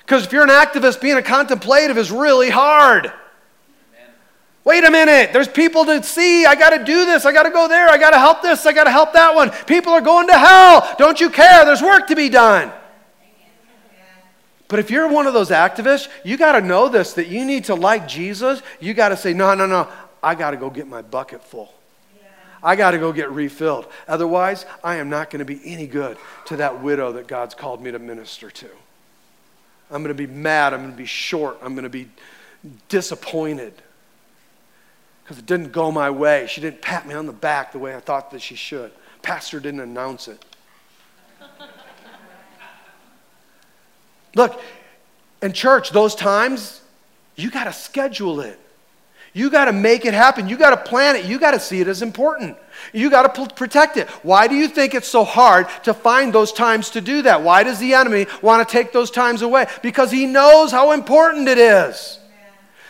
[SPEAKER 1] Because if you're an activist, being a contemplative is really hard. Amen. Wait a minute. There's people to see. I got to do this. I got to go there. I got to help this. I got to help that one. People are going to hell. Don't you care? There's work to be done. But if you're one of those activists, you got to know this that you need to like Jesus. You got to say, no, no, no. I got to go get my bucket full. I got to go get refilled. Otherwise, I am not going to be any good to that widow that God's called me to minister to. I'm going to be mad. I'm going to be short. I'm going to be disappointed because it didn't go my way. She didn't pat me on the back the way I thought that she should. Pastor didn't announce it. Look, in church, those times, you got to schedule it. You got to make it happen. You got to plan it. You got to see it as important. You got to protect it. Why do you think it's so hard to find those times to do that? Why does the enemy want to take those times away? Because he knows how important it is.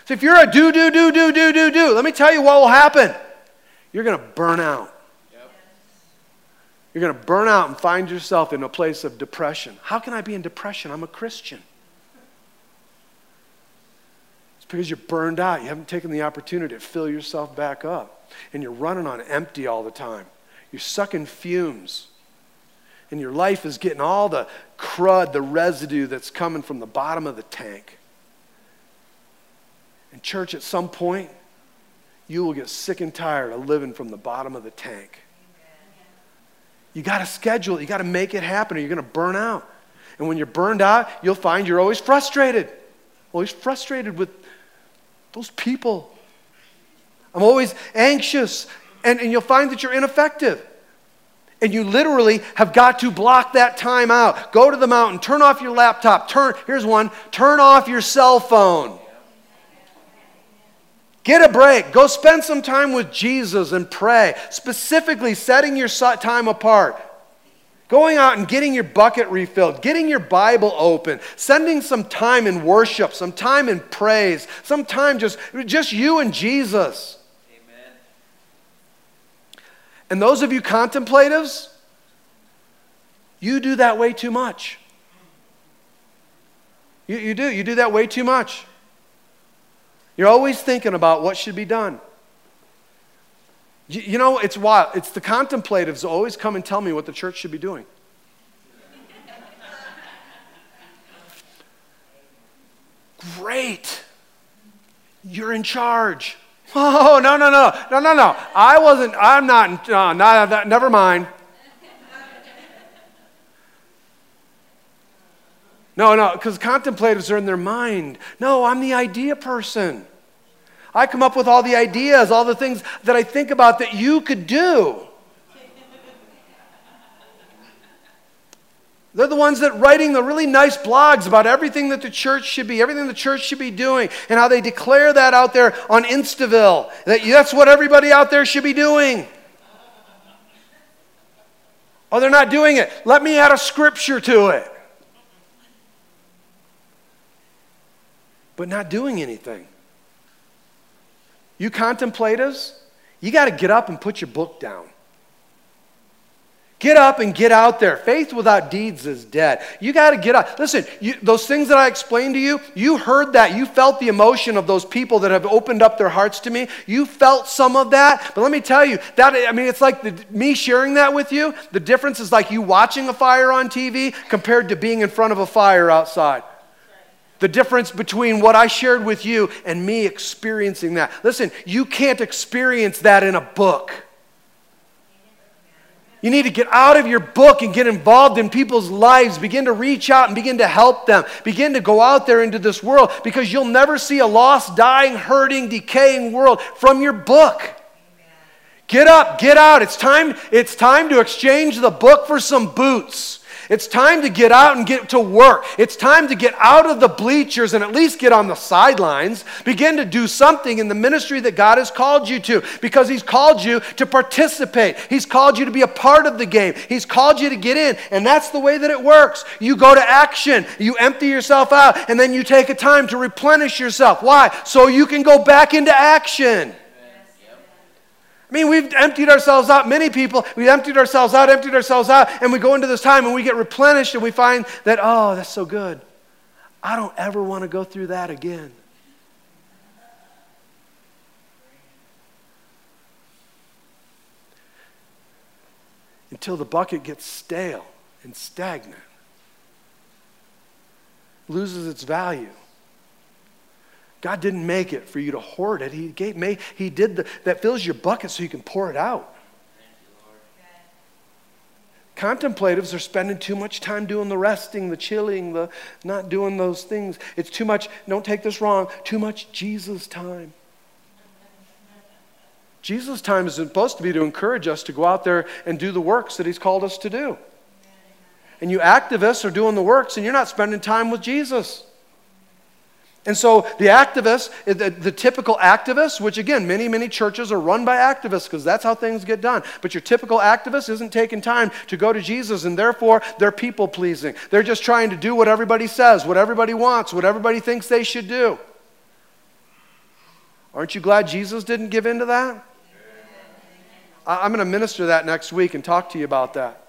[SPEAKER 1] So if you're a do, do, do, do, do, do, do, let me tell you what will happen. You're going to burn out. You're going to burn out and find yourself in a place of depression. How can I be in depression? I'm a Christian because you're burned out. You haven't taken the opportunity to fill yourself back up. And you're running on empty all the time. You're sucking fumes. And your life is getting all the crud, the residue that's coming from the bottom of the tank. And, church, at some point, you will get sick and tired of living from the bottom of the tank. You got to schedule it, you got to make it happen, or you're going to burn out. And when you're burned out, you'll find you're always frustrated. Always frustrated with those people. I'm always anxious, and, and you'll find that you're ineffective. And you literally have got to block that time out. Go to the mountain, turn off your laptop, turn, here's one, turn off your cell phone. Get a break. Go spend some time with Jesus and pray, specifically setting your time apart. Going out and getting your bucket refilled, getting your Bible open, sending some time in worship, some time in praise, some time just, just you and Jesus. Amen. And those of you contemplatives, you do that way too much. You, you do. You do that way too much. You're always thinking about what should be done. You, know, it's wild. It's the contemplatives always come and tell me what the church should be doing. Great. You're in charge. Oh, no, no, no, no, no, no. I wasn't, I'm not, uh, not never mind. No, no, because contemplatives are in their mind. No, I'm the idea person. I come up with all the ideas, all the things that I think about that you could do. They're the ones that writing the really nice blogs about everything that the church should be, everything the church should be doing, and how they declare that out there on Instaville. That that's what everybody out there should be doing. Oh, they're not doing it. Let me add a scripture to it. But not doing anything. You contemplatives, you got to get up and put your book down. Get up and get out there. Faith without deeds is dead. You got to get up. Listen, you, those things that I explained to you, you heard that. You felt the emotion of those people that have opened up their hearts to me. You felt some of that. But let me tell you, that I mean, it's like the, me sharing that with you. The difference is like you watching a fire on TV compared to being in front of a fire outside. The difference between what I shared with you and me experiencing that. Listen, you can't experience that in a book. You need to get out of your book and get involved in people's lives. Begin to reach out and begin to help them. Begin to go out there into this world because you'll never see a lost, dying, hurting, decaying world from your book. Get up, get out. It's time, it's time to exchange the book for some boots. It's time to get out and get to work. It's time to get out of the bleachers and at least get on the sidelines. Begin to do something in the ministry that God has called you to because He's called you to participate. He's called you to be a part of the game. He's called you to get in. And that's the way that it works. You go to action, you empty yourself out, and then you take a time to replenish yourself. Why? So you can go back into action. I mean, we've emptied ourselves out. Many people, we've emptied ourselves out, emptied ourselves out, and we go into this time and we get replenished and we find that, oh, that's so good. I don't ever want to go through that again. Until the bucket gets stale and stagnant, loses its value. God didn't make it for you to hoard it. He, gave, made, he did the, that fills your bucket so you can pour it out. Contemplatives are spending too much time doing the resting, the chilling, the not doing those things. It's too much, don't take this wrong, too much Jesus time. Jesus' time is supposed to be to encourage us to go out there and do the works that He's called us to do. And you activists are doing the works and you're not spending time with Jesus. And so the activists, eh, the, the, typical activist, which again, many, many churches are run by activists because that's how things get done. But your typical activist isn't taking time to go to Jesus, and therefore they're people pleasing. They're just trying to do what everybody says, what everybody wants, what everybody thinks they should do. Aren't you glad Jesus didn't give in to that? I'm going to minister that next week and talk to you about that.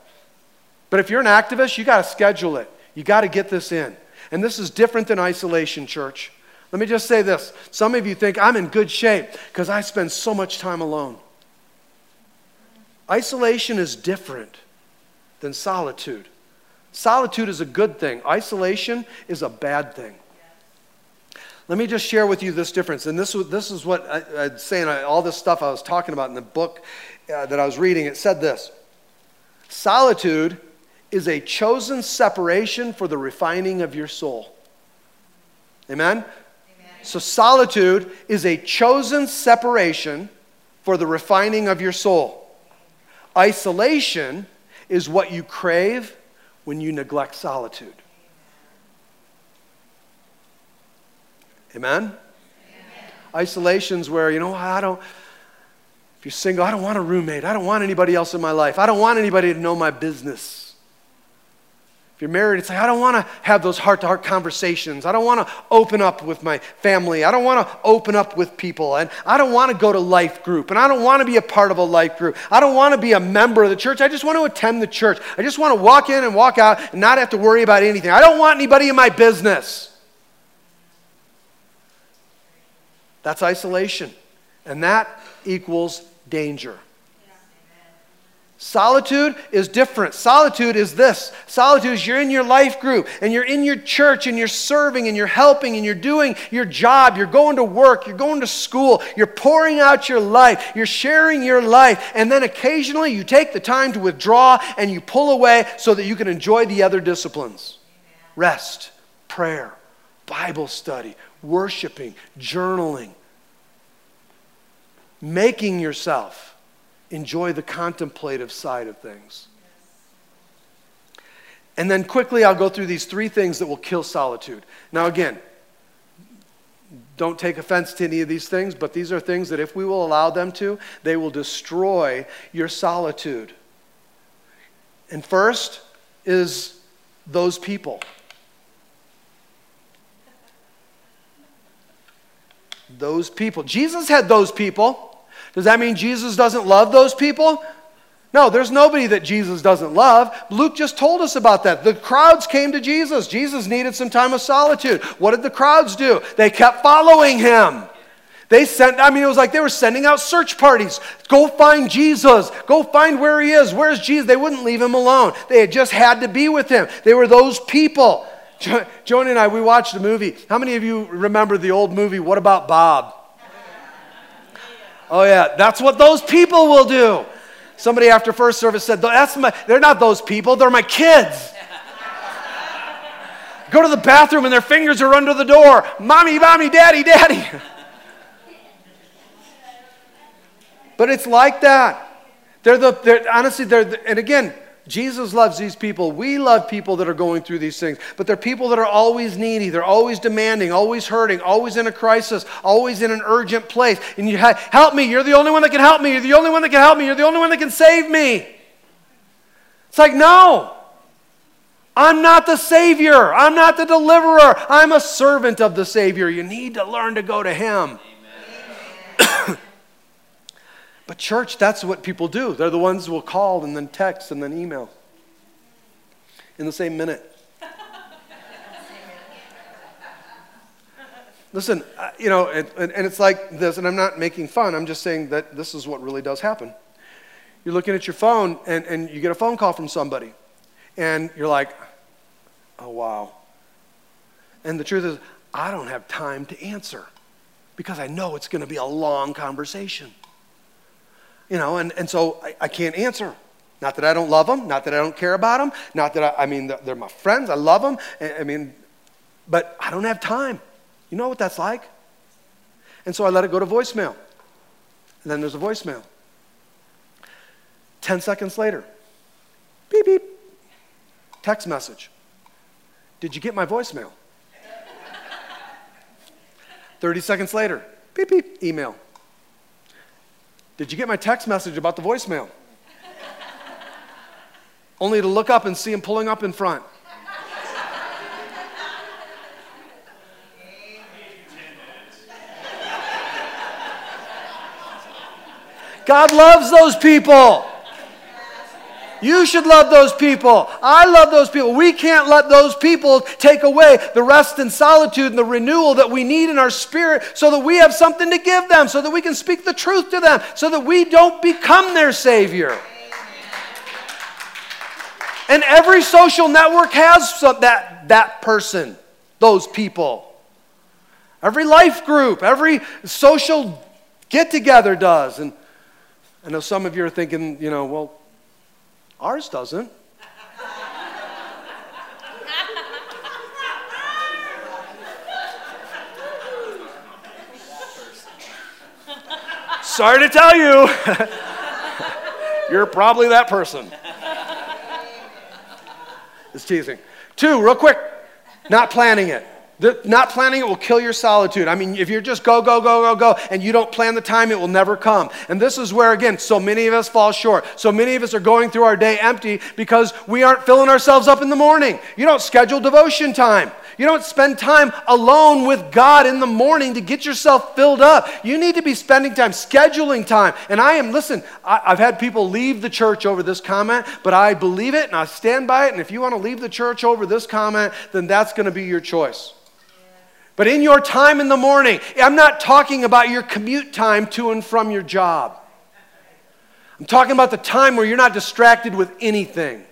[SPEAKER 1] But if you're an activist, you got to schedule it. You got to get this in. And this is different than isolation, church. Let me just say this. Some of you think I'm in good shape because I spend so much time alone. Isolation is different than solitude. Solitude is a good thing, isolation is a bad thing. Let me just share with you this difference. And this, this is what I, am saying, all this stuff I was talking about in the book uh, that I was reading. It said this Solitude is a chosen separation for the refining of your soul. Amen? Amen? So, solitude is a chosen separation for the refining of your soul. Isolation is what you crave when you neglect solitude. Amen? Amen? Isolation's where, you know, I don't, if you're single, I don't want a roommate. I don't want anybody else in my life. I don't want anybody to know my business. If you're married, it's like, I don't want to have those heart to heart conversations. I don't want to open up with my family. I don't want to open up with people. And I don't want to go to life group. And I don't want to be a part of a life group. I don't want to be a member of the church. I just want to attend the church. I just want to walk in and walk out and not have to worry about anything. I don't want anybody in my business. That's isolation. And that equals danger. Solitude is different. Solitude is this solitude is you're in your life group and you're in your church and you're serving and you're helping and you're doing your job. You're going to work. You're going to school. You're pouring out your life. You're sharing your life. And then occasionally you take the time to withdraw and you pull away so that you can enjoy the other disciplines rest, prayer, Bible study, worshiping, journaling, making yourself enjoy the contemplative side of things. And then quickly, I'll go through these three things that will kill solitude. Now, again, don't take offense to any of these things, but these are things that if we will allow them to, they will destroy your solitude. And first is those people. Those people. Jesus had those people. Does that mean Jesus doesn't love those people? No, there's nobody that Jesus doesn't love. Luke just told us about that. The crowds came to Jesus. Jesus needed some time of solitude. What did the crowds do? They kept following him. They sent, I mean, it was like they were sending out search parties. Go find Jesus. Go find where he is. Where's Jesus? They wouldn't leave him alone. They had just had to be with him. They were those people. Jo- and I, we watched a movie. How many of you remember the old movie, What About Bob? Oh, yeah, that's what those people will do. Somebody after first service said, that's my, they're not those people, they're my kids. Go to the bathroom and their fingers are under the door. Mommy, mommy, daddy, daddy. But it's like that. They're the, they're, honestly, they're, the, and again, Jesus loves these people. We love people that are going through these things, but they're people that are always needy. They're always demanding, always hurting, always in a crisis, always in an urgent place. And you help me. You're the only one that can help me. You're the only one that can help me. You're the only one that can save me. It's like, no. I'm not the Savior. I'm not the deliverer. I'm a servant of the Savior. You need to learn to go to Him. But, church, that's what people do. They're the ones who will call and then text and then email in the same minute. Listen, you know, and, and it's like this, and I'm not making fun, I'm just saying that this is what really does happen. You're looking at your phone and, and you get a phone call from somebody, and you're like, oh, wow. And the truth is, I don't have time to answer because I know it's going to be a long conversation. You know, and, and so I, I can't answer. Not that I don't love them, not that I don't care about them, not that I, I mean, they're my friends, I love them. I mean, but I don't have time. You know what that's like? And so I let it go to voicemail. And then there's a voicemail. 10 seconds later, beep, beep, text message. Did you get my voicemail? 30 seconds later, beep, beep, email. Did you get my text message about the voicemail? Only to look up and see him pulling up in front. God loves those people. You should love those people. I love those people. We can't let those people take away the rest and solitude and the renewal that we need in our spirit so that we have something to give them, so that we can speak the truth to them, so that we don't become their Savior. And every social network has some, that, that person, those people. Every life group, every social get together does. And I know some of you are thinking, you know, well, ours doesn't. Sorry to tell you, you're probably that person. It's teasing. Two, real quick, not planning it. The, not planning it will kill your solitude. I mean, if you're just go, go, go, go, go, and you don't plan the time, it will never come. And this is where, again, so many of us fall short. So many of us are going through our day empty because we aren't filling ourselves up in the morning. You don't schedule devotion time. You don't spend time alone with God in the morning to get yourself filled up. You need to be spending time, scheduling time. And I am, listen, I, have had people leave the church over this comment, but I believe it and I stand by it. And if you want to leave the church over this comment, then that's going to be your choice. But in your time in the morning, I'm not talking about your commute time to and from your job. I'm talking about the time where you're not distracted with anything.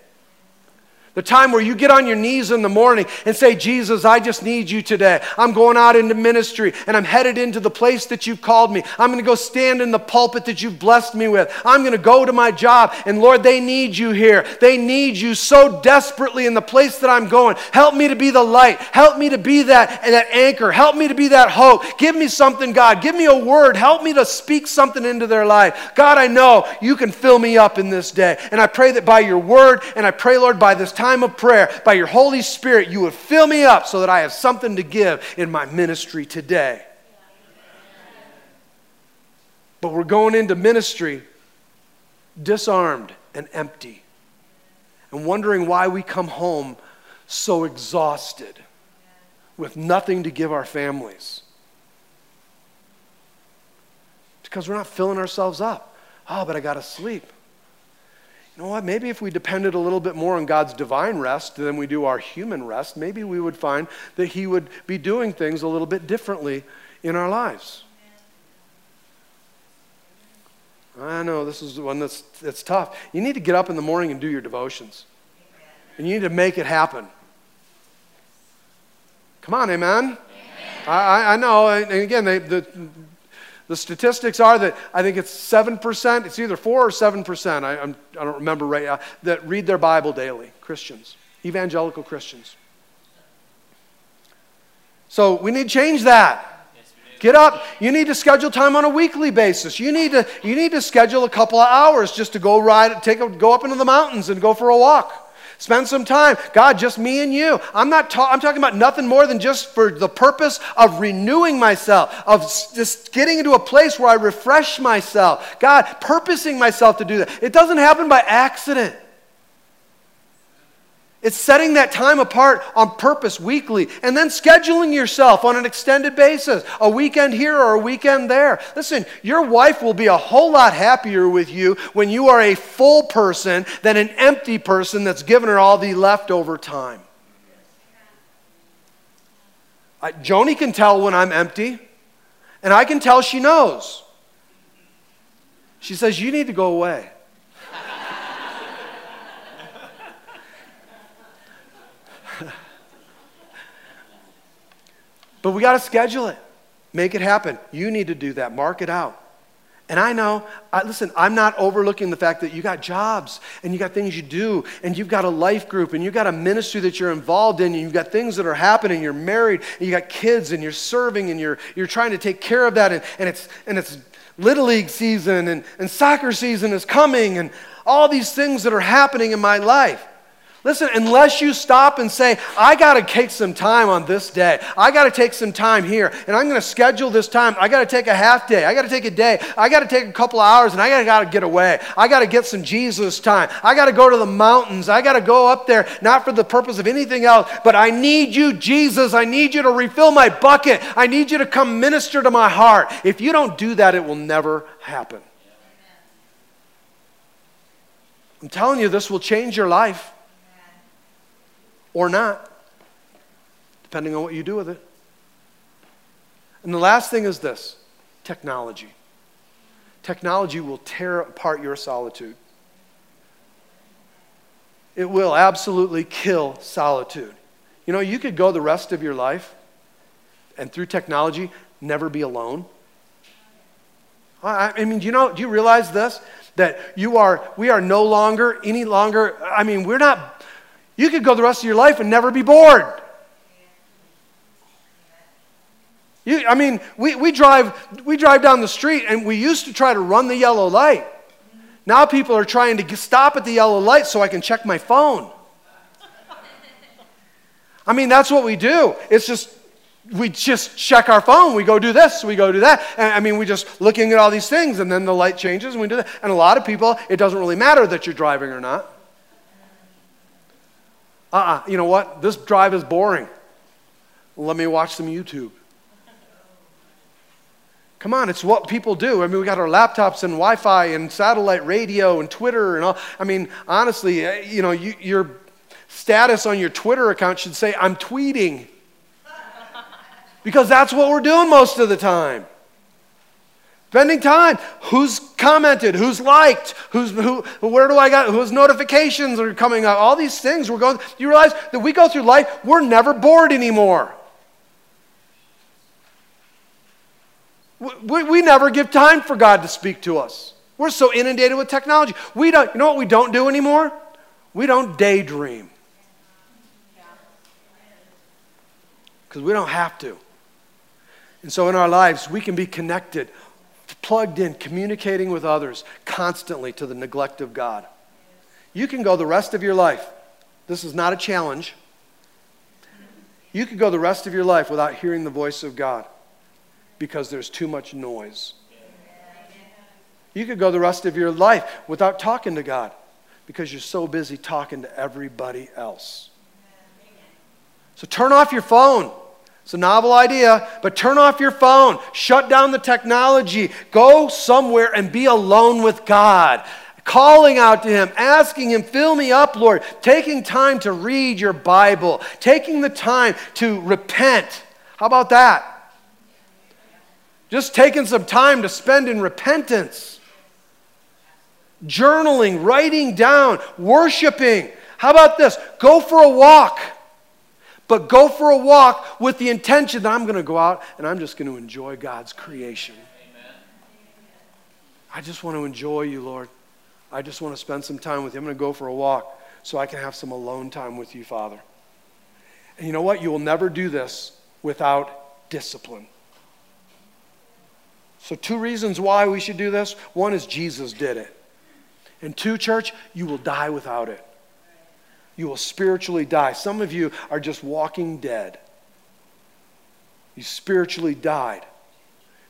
[SPEAKER 1] The time where you get on your knees in the morning and say, Jesus, I just need you today. I'm going out into ministry and I'm headed into the place that you've called me. I'm going to go stand in the pulpit that you've blessed me with. I'm going to go to my job. And Lord, they need you here. They need you so desperately in the place that I'm going. Help me to be the light. Help me to be that, that anchor. Help me to be that hope. Give me something, God. Give me a word. Help me to speak something into their life. God, I know you can fill me up in this day. And I pray that by your word, and I pray, Lord, by this time, time of prayer, by your Holy Spirit, you would fill me up so that I have something to give in my ministry today. But we're going into ministry disarmed and empty and wondering why we come home so exhausted with nothing to give our families. Because we're not filling ourselves up. Oh, but I got to sleep you know what? Maybe if we depended a little bit more on God's divine rest than we do our human rest, maybe we would find that He would be doing things a little bit differently in our lives. I know this is the one that's, that's tough. You need to get up in the morning and do your devotions. And you need to make it happen. Come on, amen? amen. I, I know. And again, they, the, the statistics are that I think it's 7%, it's either 4 or 7%, I, I'm, I do not remember right now, that read their Bible daily, Christians, evangelical Christians. So we need to change that. Get up. You need to schedule time on a weekly basis. You need to, you need to schedule a couple of hours just to go ride, take a, go up into the mountains and go for a walk. Spend some time. God, just me and you. I'm not ta- I'm talking about nothing more than just for the purpose of renewing myself, of just getting into a place where I refresh myself. God, purposing myself to do that. It doesn't happen by accident. It's setting that time apart on purpose weekly and then scheduling yourself on an extended basis, a weekend here or a weekend there. Listen, your wife will be a whole lot happier with you when you are a full person than an empty person that's given her all the leftover time. I, Joni can tell when I'm empty, and I can tell she knows. She says, You need to go away. But we got to schedule it, make it happen. You need to do that, mark it out. And I know, I, listen, I'm not overlooking the fact that you got jobs and you got things you do and you've got a life group and you've got a ministry that you're involved in and you've got things that are happening. You're married and you got kids and you're serving and you're, you're trying to take care of that. And, and, it's, and it's Little League season and, and soccer season is coming and all these things that are happening in my life. Listen, unless you stop and say, I got to take some time on this day, I got to take some time here, and I'm going to schedule this time. I got to take a half day, I got to take a day, I got to take a couple hours, and I got to get away. I got to get some Jesus time. I got to go to the mountains. I got to go up there, not for the purpose of anything else, but I need you, Jesus. I need you to refill my bucket. I need you to come minister to my heart. If you don't do that, it will never happen. I'm telling you, this will change your life or not, depending on what you do with it. And the last thing is this technology. Technology will tear apart your solitude. It will absolutely kill solitude. You know, you could go the rest of your life and through technology never be alone. I, mean, do you know, do you realize this? That you are, we are no longer, any longer, I mean, we're not you could go the rest of your life and never be bored. You, I mean, we, we, drive, we drive down the street and we used to try to run the yellow light. Now people are trying to stop at the yellow light so I can check my phone. I mean, that's what we do. It's just, we just check our phone. We go do this, we go do that. And, I mean, we just looking at all these things and then the light changes and we do that. And a lot of people, it doesn't really matter that you're driving or not uh uh-uh, uh you know what? This drive is boring. Let me watch some YouTube. Come on, it's what people do. I mean, we got our laptops and Wi Fi and satellite radio and Twitter and all. I mean, honestly, eh, you know, you, your status on your Twitter account should say, I'm tweeting. because that's what we're doing most of the time. Spending time. Who's commented? Who's liked? Who's who? Where do I got? Whose notifications are coming up? All these things we're going. You realize that we go through life. We're never bored anymore. We, we never give time for God to speak to us. We're so inundated with technology. We don't. You know what we don't do anymore? We don't daydream because we don't have to. And so in our lives, we can be connected plugged in, communicating with others constantly to the neglect of God. You can go the rest of your life. This is not a challenge. You could go the rest of your life without hearing the voice of God because there's too much noise. You could go the rest of your life without talking to God because you're so busy talking to everybody else. So turn off your phone. It's a novel idea, but turn off your phone, shut down the technology, go somewhere and be alone with God. Calling out to Him, asking Him, fill me up, Lord. Taking time to read your Bible, taking the time to repent. How about that? Just taking some time to spend in repentance. Journaling, writing down, worshiping. How about this? Go for a walk. But go for a walk with the intention that I'm going to go out and I'm just going to enjoy God's creation. Amen. I just want to enjoy you, Lord. I just want to spend some time with you. I'm going to go for a walk so I can have some alone time with you, Father. And you know what? You will never do this without discipline. So, two reasons why we should do this. One is Jesus did it. And two, church, you will die without it. You will spiritually die. Some of you are just walking dead. You spiritually died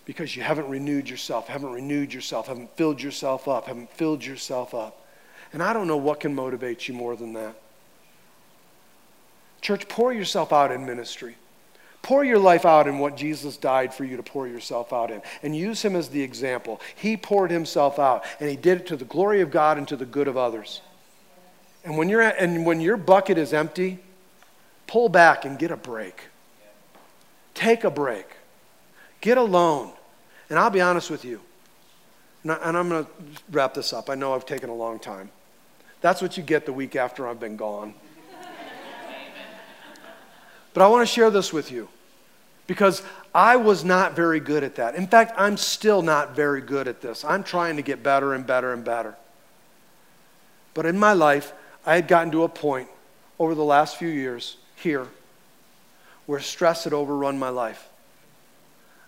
[SPEAKER 1] because you haven't renewed yourself, haven't renewed yourself, haven't filled yourself up, haven't filled yourself up. And I don't know what can motivate you more than that. Church, pour yourself out in ministry. Pour your life out in what Jesus died for you to pour yourself out in. And use him as the example. He poured himself out, and he did it to the glory of God and to the good of others. And when, at, and when your bucket is empty, pull back and get a break. Take a break. Get alone. And I'll be honest with you, and, I, am going to wrap this up. I know I've taken a long time. That's what you get the week after I've been gone. But I want to share this with you because I was not very good at that. In fact, I'm still not very good at this. I'm trying to get better and better and better. But in my life, I had gotten to a point over the last few years here where stress had overrun my life.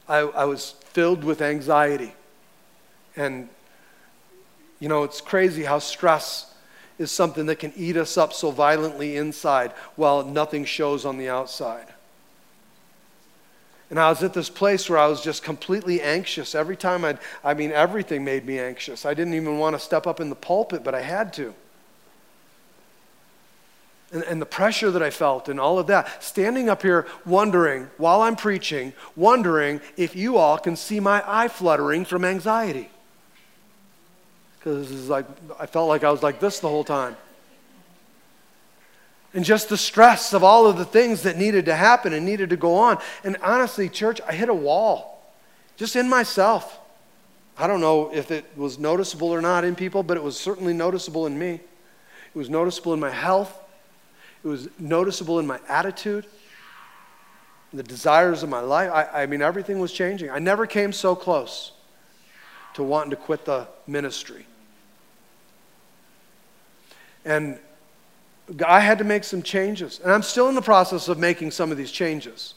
[SPEAKER 1] I, I was filled with anxiety. And, you know, it's crazy how stress is something that can eat us up so violently inside while nothing shows on the outside. And I was at this place where I was just completely anxious. Every time I'd, I mean, everything made me anxious. I didn't even want to step up in the pulpit, but I had to. And, and the pressure that I felt and all of that. Standing up here wondering, while I'm preaching, wondering if you all can see my eye fluttering from anxiety because like I felt like I was like this the whole time. And just the stress of all of the things that needed to happen and needed to go on. And honestly, church, I hit a wall just in myself. I don't know if it was noticeable or not in people, but it was certainly noticeable in me. It was noticeable in my health. It was noticeable in my attitude, the desires of my life. I, I mean, everything was changing. I never came so close to wanting to quit the ministry. And I had to make some changes. And I'm still in the process of making some of these changes.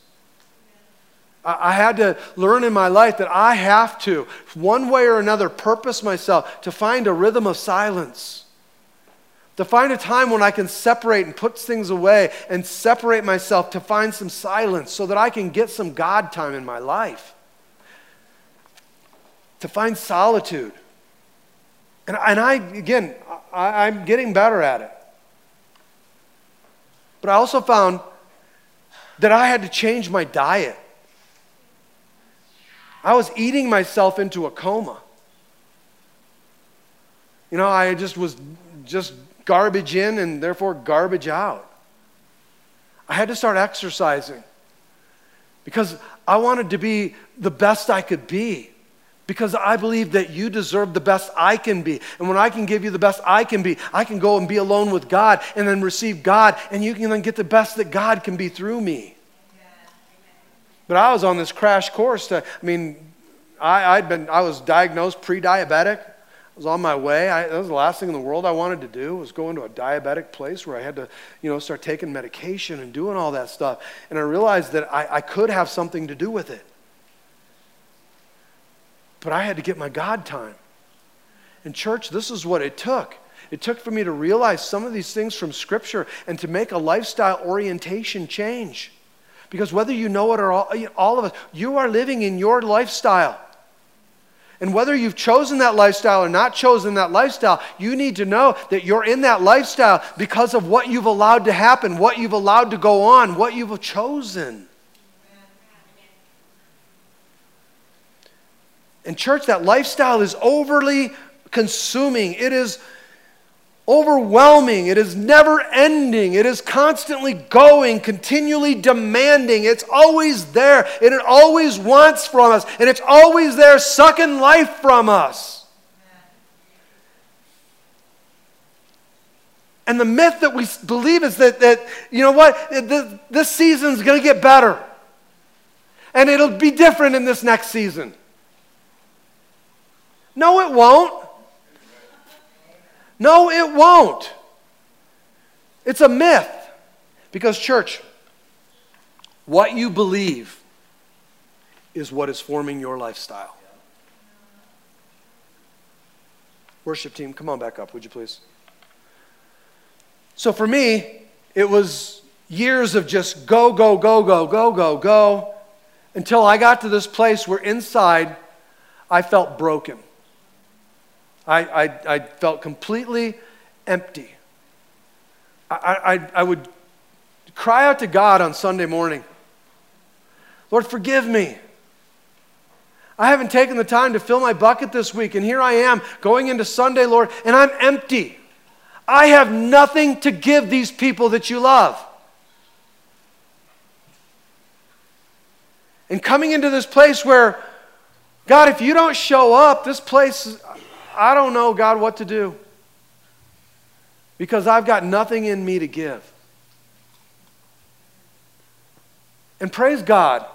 [SPEAKER 1] I had to learn in my life that I have to, one way or another, purpose myself to find a rhythm of silence. To find a time when I can separate and put things away and separate myself to find some silence so that I can get some God time in my life. To find solitude. And, and I, again, I, I'm getting better at it. But I also found that I had to change my diet. I was eating myself into a coma. You know, I just was just garbage in and therefore garbage out. I had to start exercising because I wanted to be the best I could be because I believe that you deserve the best I can be. And when I can give you the best I can be, I can go and be alone with God and then receive God, and you can then get the best that God can be through me. But I was on this crash course. To, I mean, I, I'd been, I was diagnosed pre diabetic. I was on my way. I, that was the last thing in the world I wanted to do was go into a diabetic place where I had to, you know, start taking medication and doing all that stuff. And I realized that I, I could have something to do with it. But I had to get my God time. And, church, this is what it took. It took for me to realize some of these things from Scripture and to make a lifestyle orientation change. Because whether you know it or all, all of us, you are living in your lifestyle. And whether you've chosen that lifestyle or not chosen that lifestyle, you need to know that you're in that lifestyle because of what you've allowed to happen, what you've allowed to go on, what you've chosen. And, church, that lifestyle is overly consuming. It is overwhelming. It is never ending. It is constantly going, continually demanding. It's always there, and it always wants from us, and it's always there sucking life from us. And the myth that we believe is that, that you know what, this season's going to get better. And it'll be different in this next season. No, it won't. No, it won't. It's a myth. Because, church, what you believe is what is forming your lifestyle. Worship team, come on back up, would you please? So for me, it was years of just go, go, go, go, go, go, go, until I got to this place where inside I felt broken. I, I, I felt completely empty. I, I, I would cry out to God on Sunday morning Lord, forgive me. I haven't taken the time to fill my bucket this week, and here I am going into Sunday, Lord, and I'm empty. I have nothing to give these people that you love. And coming into this place where, God, if you don't show up, this place, I don't know, God, what to do. Because I've got nothing in me to give. And praise God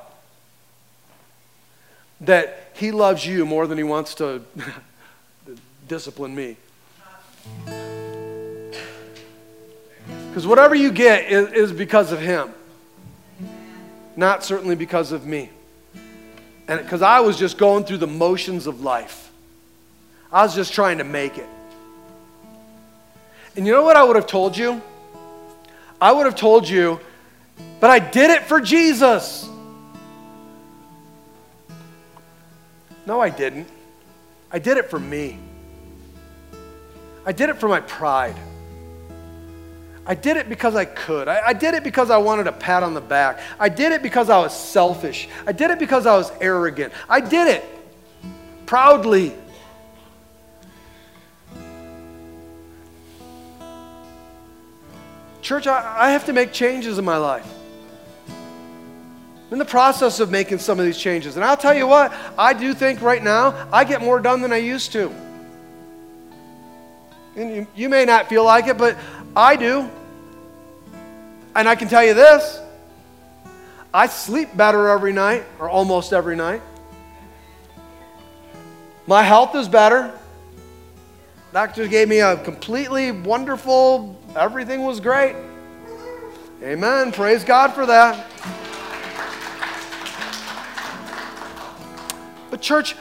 [SPEAKER 1] that He loves you more than He wants to discipline me. Because whatever you get is, is, because of Him, not certainly because of me. And because I was just going through the motions of life, I was just trying to make it. And you know what I would have told you? I would have told you, but I did it for Jesus. No, I didn't. I did it for me. I did it for my pride. I did it because I could. I, I, did it because I wanted a pat on the back. I did it because I was selfish. I did it because I was arrogant. I did it proudly. Church, I, I have to make changes in my life. I'm in the process of making some of these changes. And I'll tell you what, I do think right now I get more done than I used to. And you, you may not feel like it, but I do. And I can tell you this I sleep better every night, or almost every night. My health is better. Doctors gave me a completely wonderful, everything was great. Amen. Praise God for that. But, church,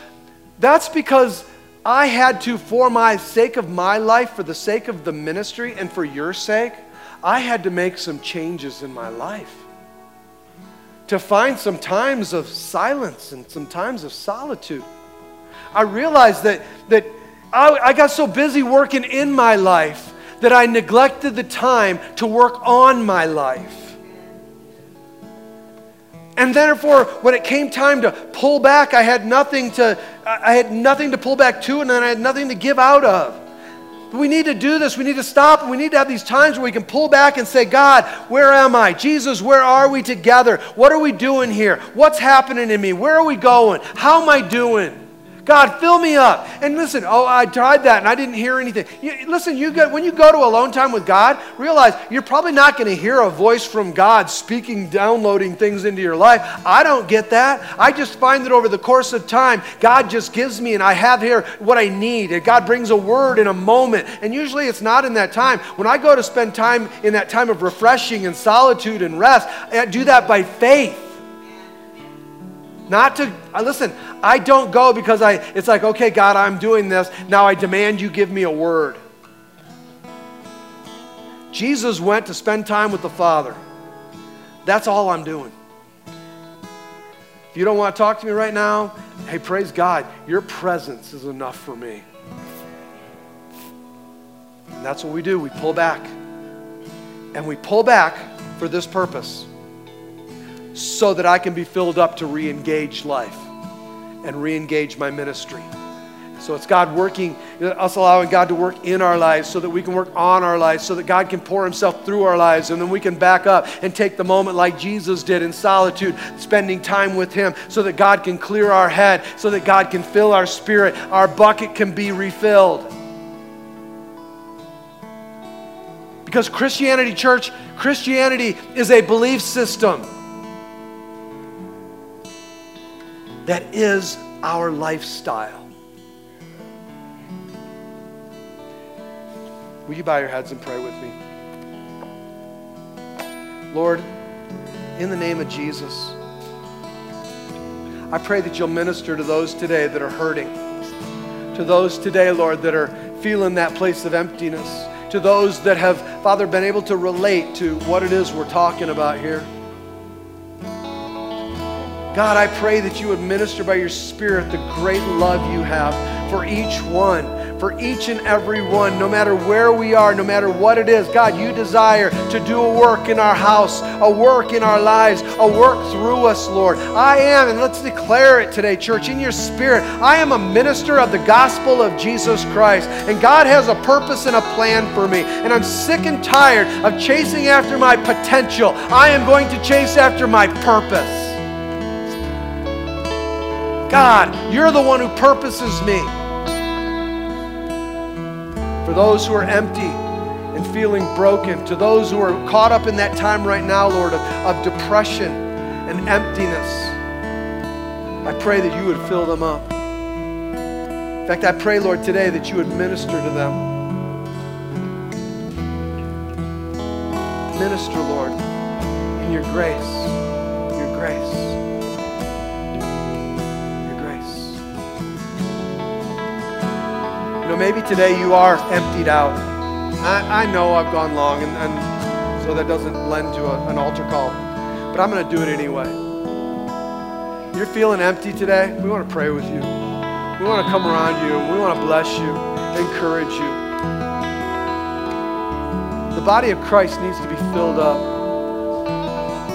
[SPEAKER 1] that's because I had to, for my sake of my life, for the sake of the ministry, and for your sake, I had to make some changes in my life. To find some times of silence and some times of solitude. I realized that, that I, I got so busy working in my life that I neglected the time to work on my life. And therefore, when it came time to pull back, I had nothing to, I had nothing to pull back to, and then I had nothing to give out of. But we need to do this. We need to stop, we need to have these times where we can pull back and say, God, where am I? Jesus, where are we together? What are we doing here? What's happening in me? Where are we going? How am I doing? God, fill me up. And listen, oh, I tried that and I didn't hear anything. You, listen, you get, when you go to alone time with God, realize you're probably not going to hear a voice from God speaking, downloading things into your life. I don't get that. I just find that over the course of time, God just gives me and I have here what I need. And God brings a word in a moment. And usually it's not in that time. When I go to spend time in that time of refreshing and solitude and rest, I do that by faith. Not to, uh, listen, I don't go because I, it's like, okay, God, I'm doing this. Now I demand you give me a word. Jesus went to spend time with the Father. That's all I'm doing. If you don't want to talk to me right now, hey, praise God. Your presence is enough for me. And that's what we do. We pull back. And we pull back for this purpose so that I can be filled up to re engage life and re engage my ministry. So it's God working, us allowing God to work in our lives so that we can work on our lives, so that God can pour Himself through our lives, and then we can back up and take the moment like Jesus did in solitude, spending time with Him, so that God can clear our head, so that God can fill our spirit, our bucket can be refilled. Because Christianity, church, Christianity is a belief system. That is our lifestyle. Will you bow your heads and pray with me? Lord, in the name of Jesus, I pray that you'll minister to those today that are hurting, to those today, Lord, that are feeling that place of emptiness. To those that have, Father, been able to relate to what it is we're talking about here. God, I pray that you would minister by your Spirit the great love you have for each one, for each and every one, no matter where we are, no matter what it is. God, you desire to do a work in our house, a work in our lives, a work through us, Lord. I am, and let's declare it today, church, in your spirit. I am a minister of the gospel of Jesus Christ, and God has a purpose and a plan for me. And I'm sick and tired of chasing after my potential. I am going to chase after my purpose. God, you're the one who purposes me. For those who are empty and feeling broken, to those who are caught up in that time right now, Lord, of, of depression and emptiness, I pray that you would fill them up. In fact, I pray, Lord, today that you would minister to them. Minister, Lord, in your grace, your grace. Know, maybe today you are emptied out. I, I know I've gone long, and, and so that doesn't lend to a, an altar call, but I'm going to do it anyway. You're feeling empty today? We want to pray with you. We want to come around you, and we want to bless you, encourage you. The body of Christ needs to be filled up.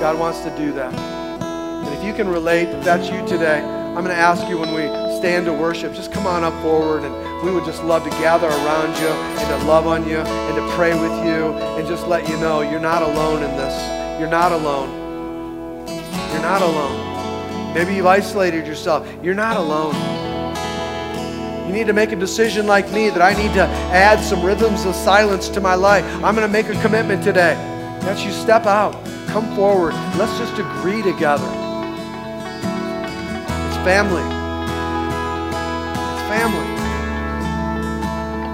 [SPEAKER 1] God wants to do that. And if you can relate, if that's you today, I'm going to ask you when we stand to worship, just come on up forward and we would just love to gather around you and to love on you and to pray with you and just let you know you're not alone in this. You're not alone. You're not alone. Maybe you've isolated yourself. You're not alone. You need to make a decision like me that I need to add some rhythms of silence to my life. I'm going to make a commitment today. That's you step out. Come forward. Let's just agree together. It's family. Family.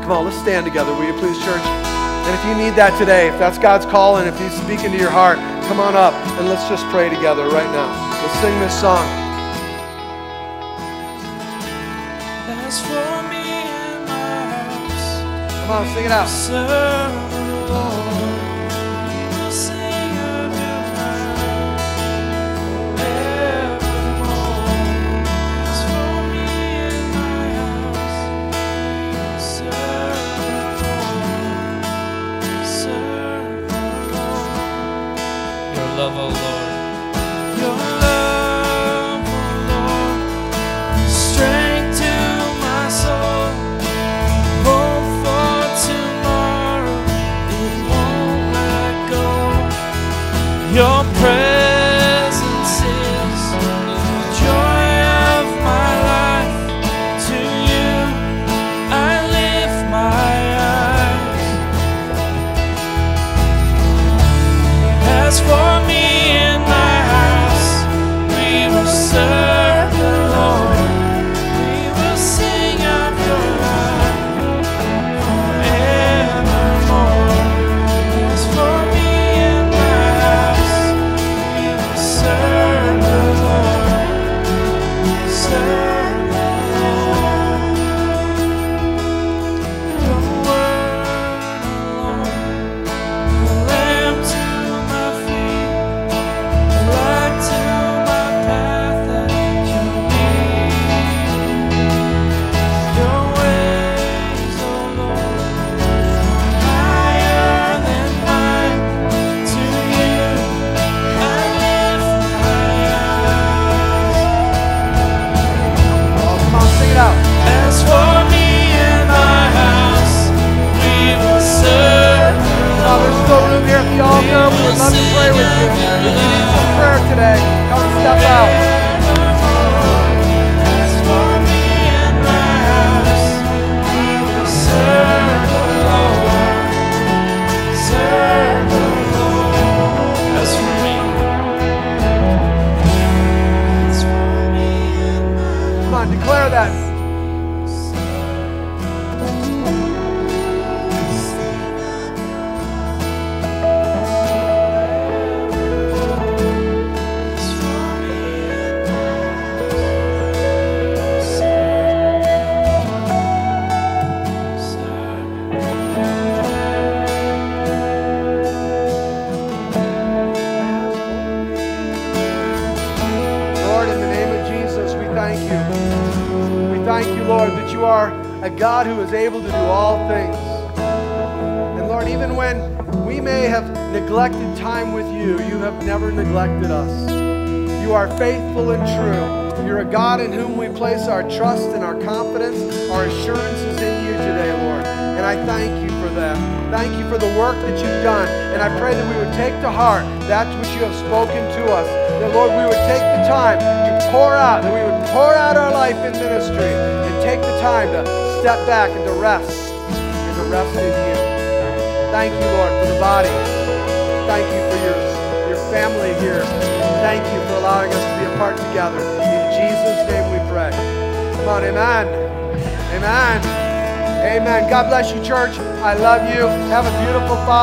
[SPEAKER 1] Come on, let's stand together, will you please, church? And if you need that today, if that's God's call and if He's speaking to your heart, come on up and let's just pray together right now. Let's sing this song. Come on, sing it out.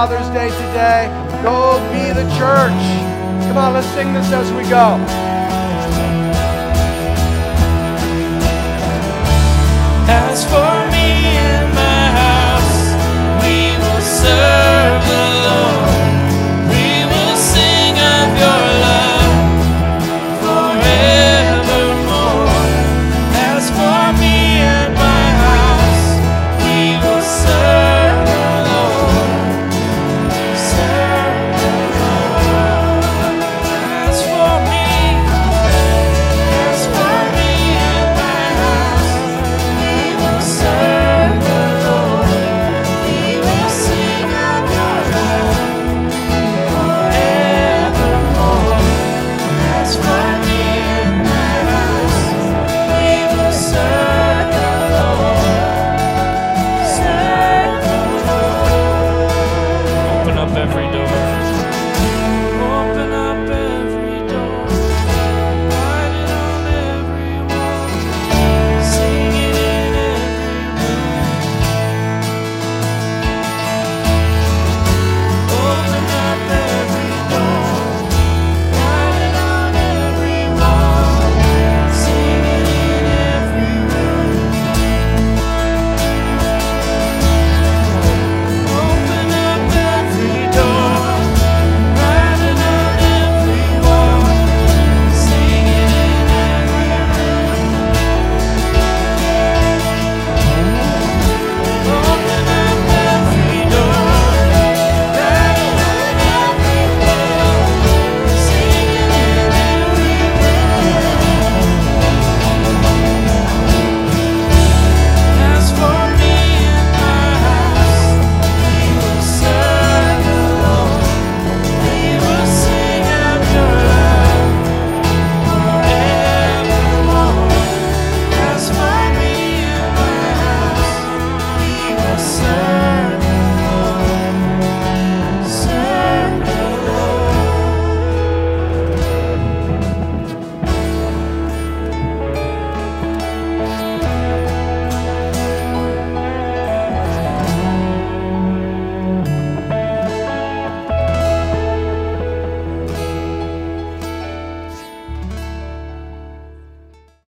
[SPEAKER 1] Father's Day today. Go be the church. Come on, let's sing this as we go.
[SPEAKER 2] As for me and my house, we will serve.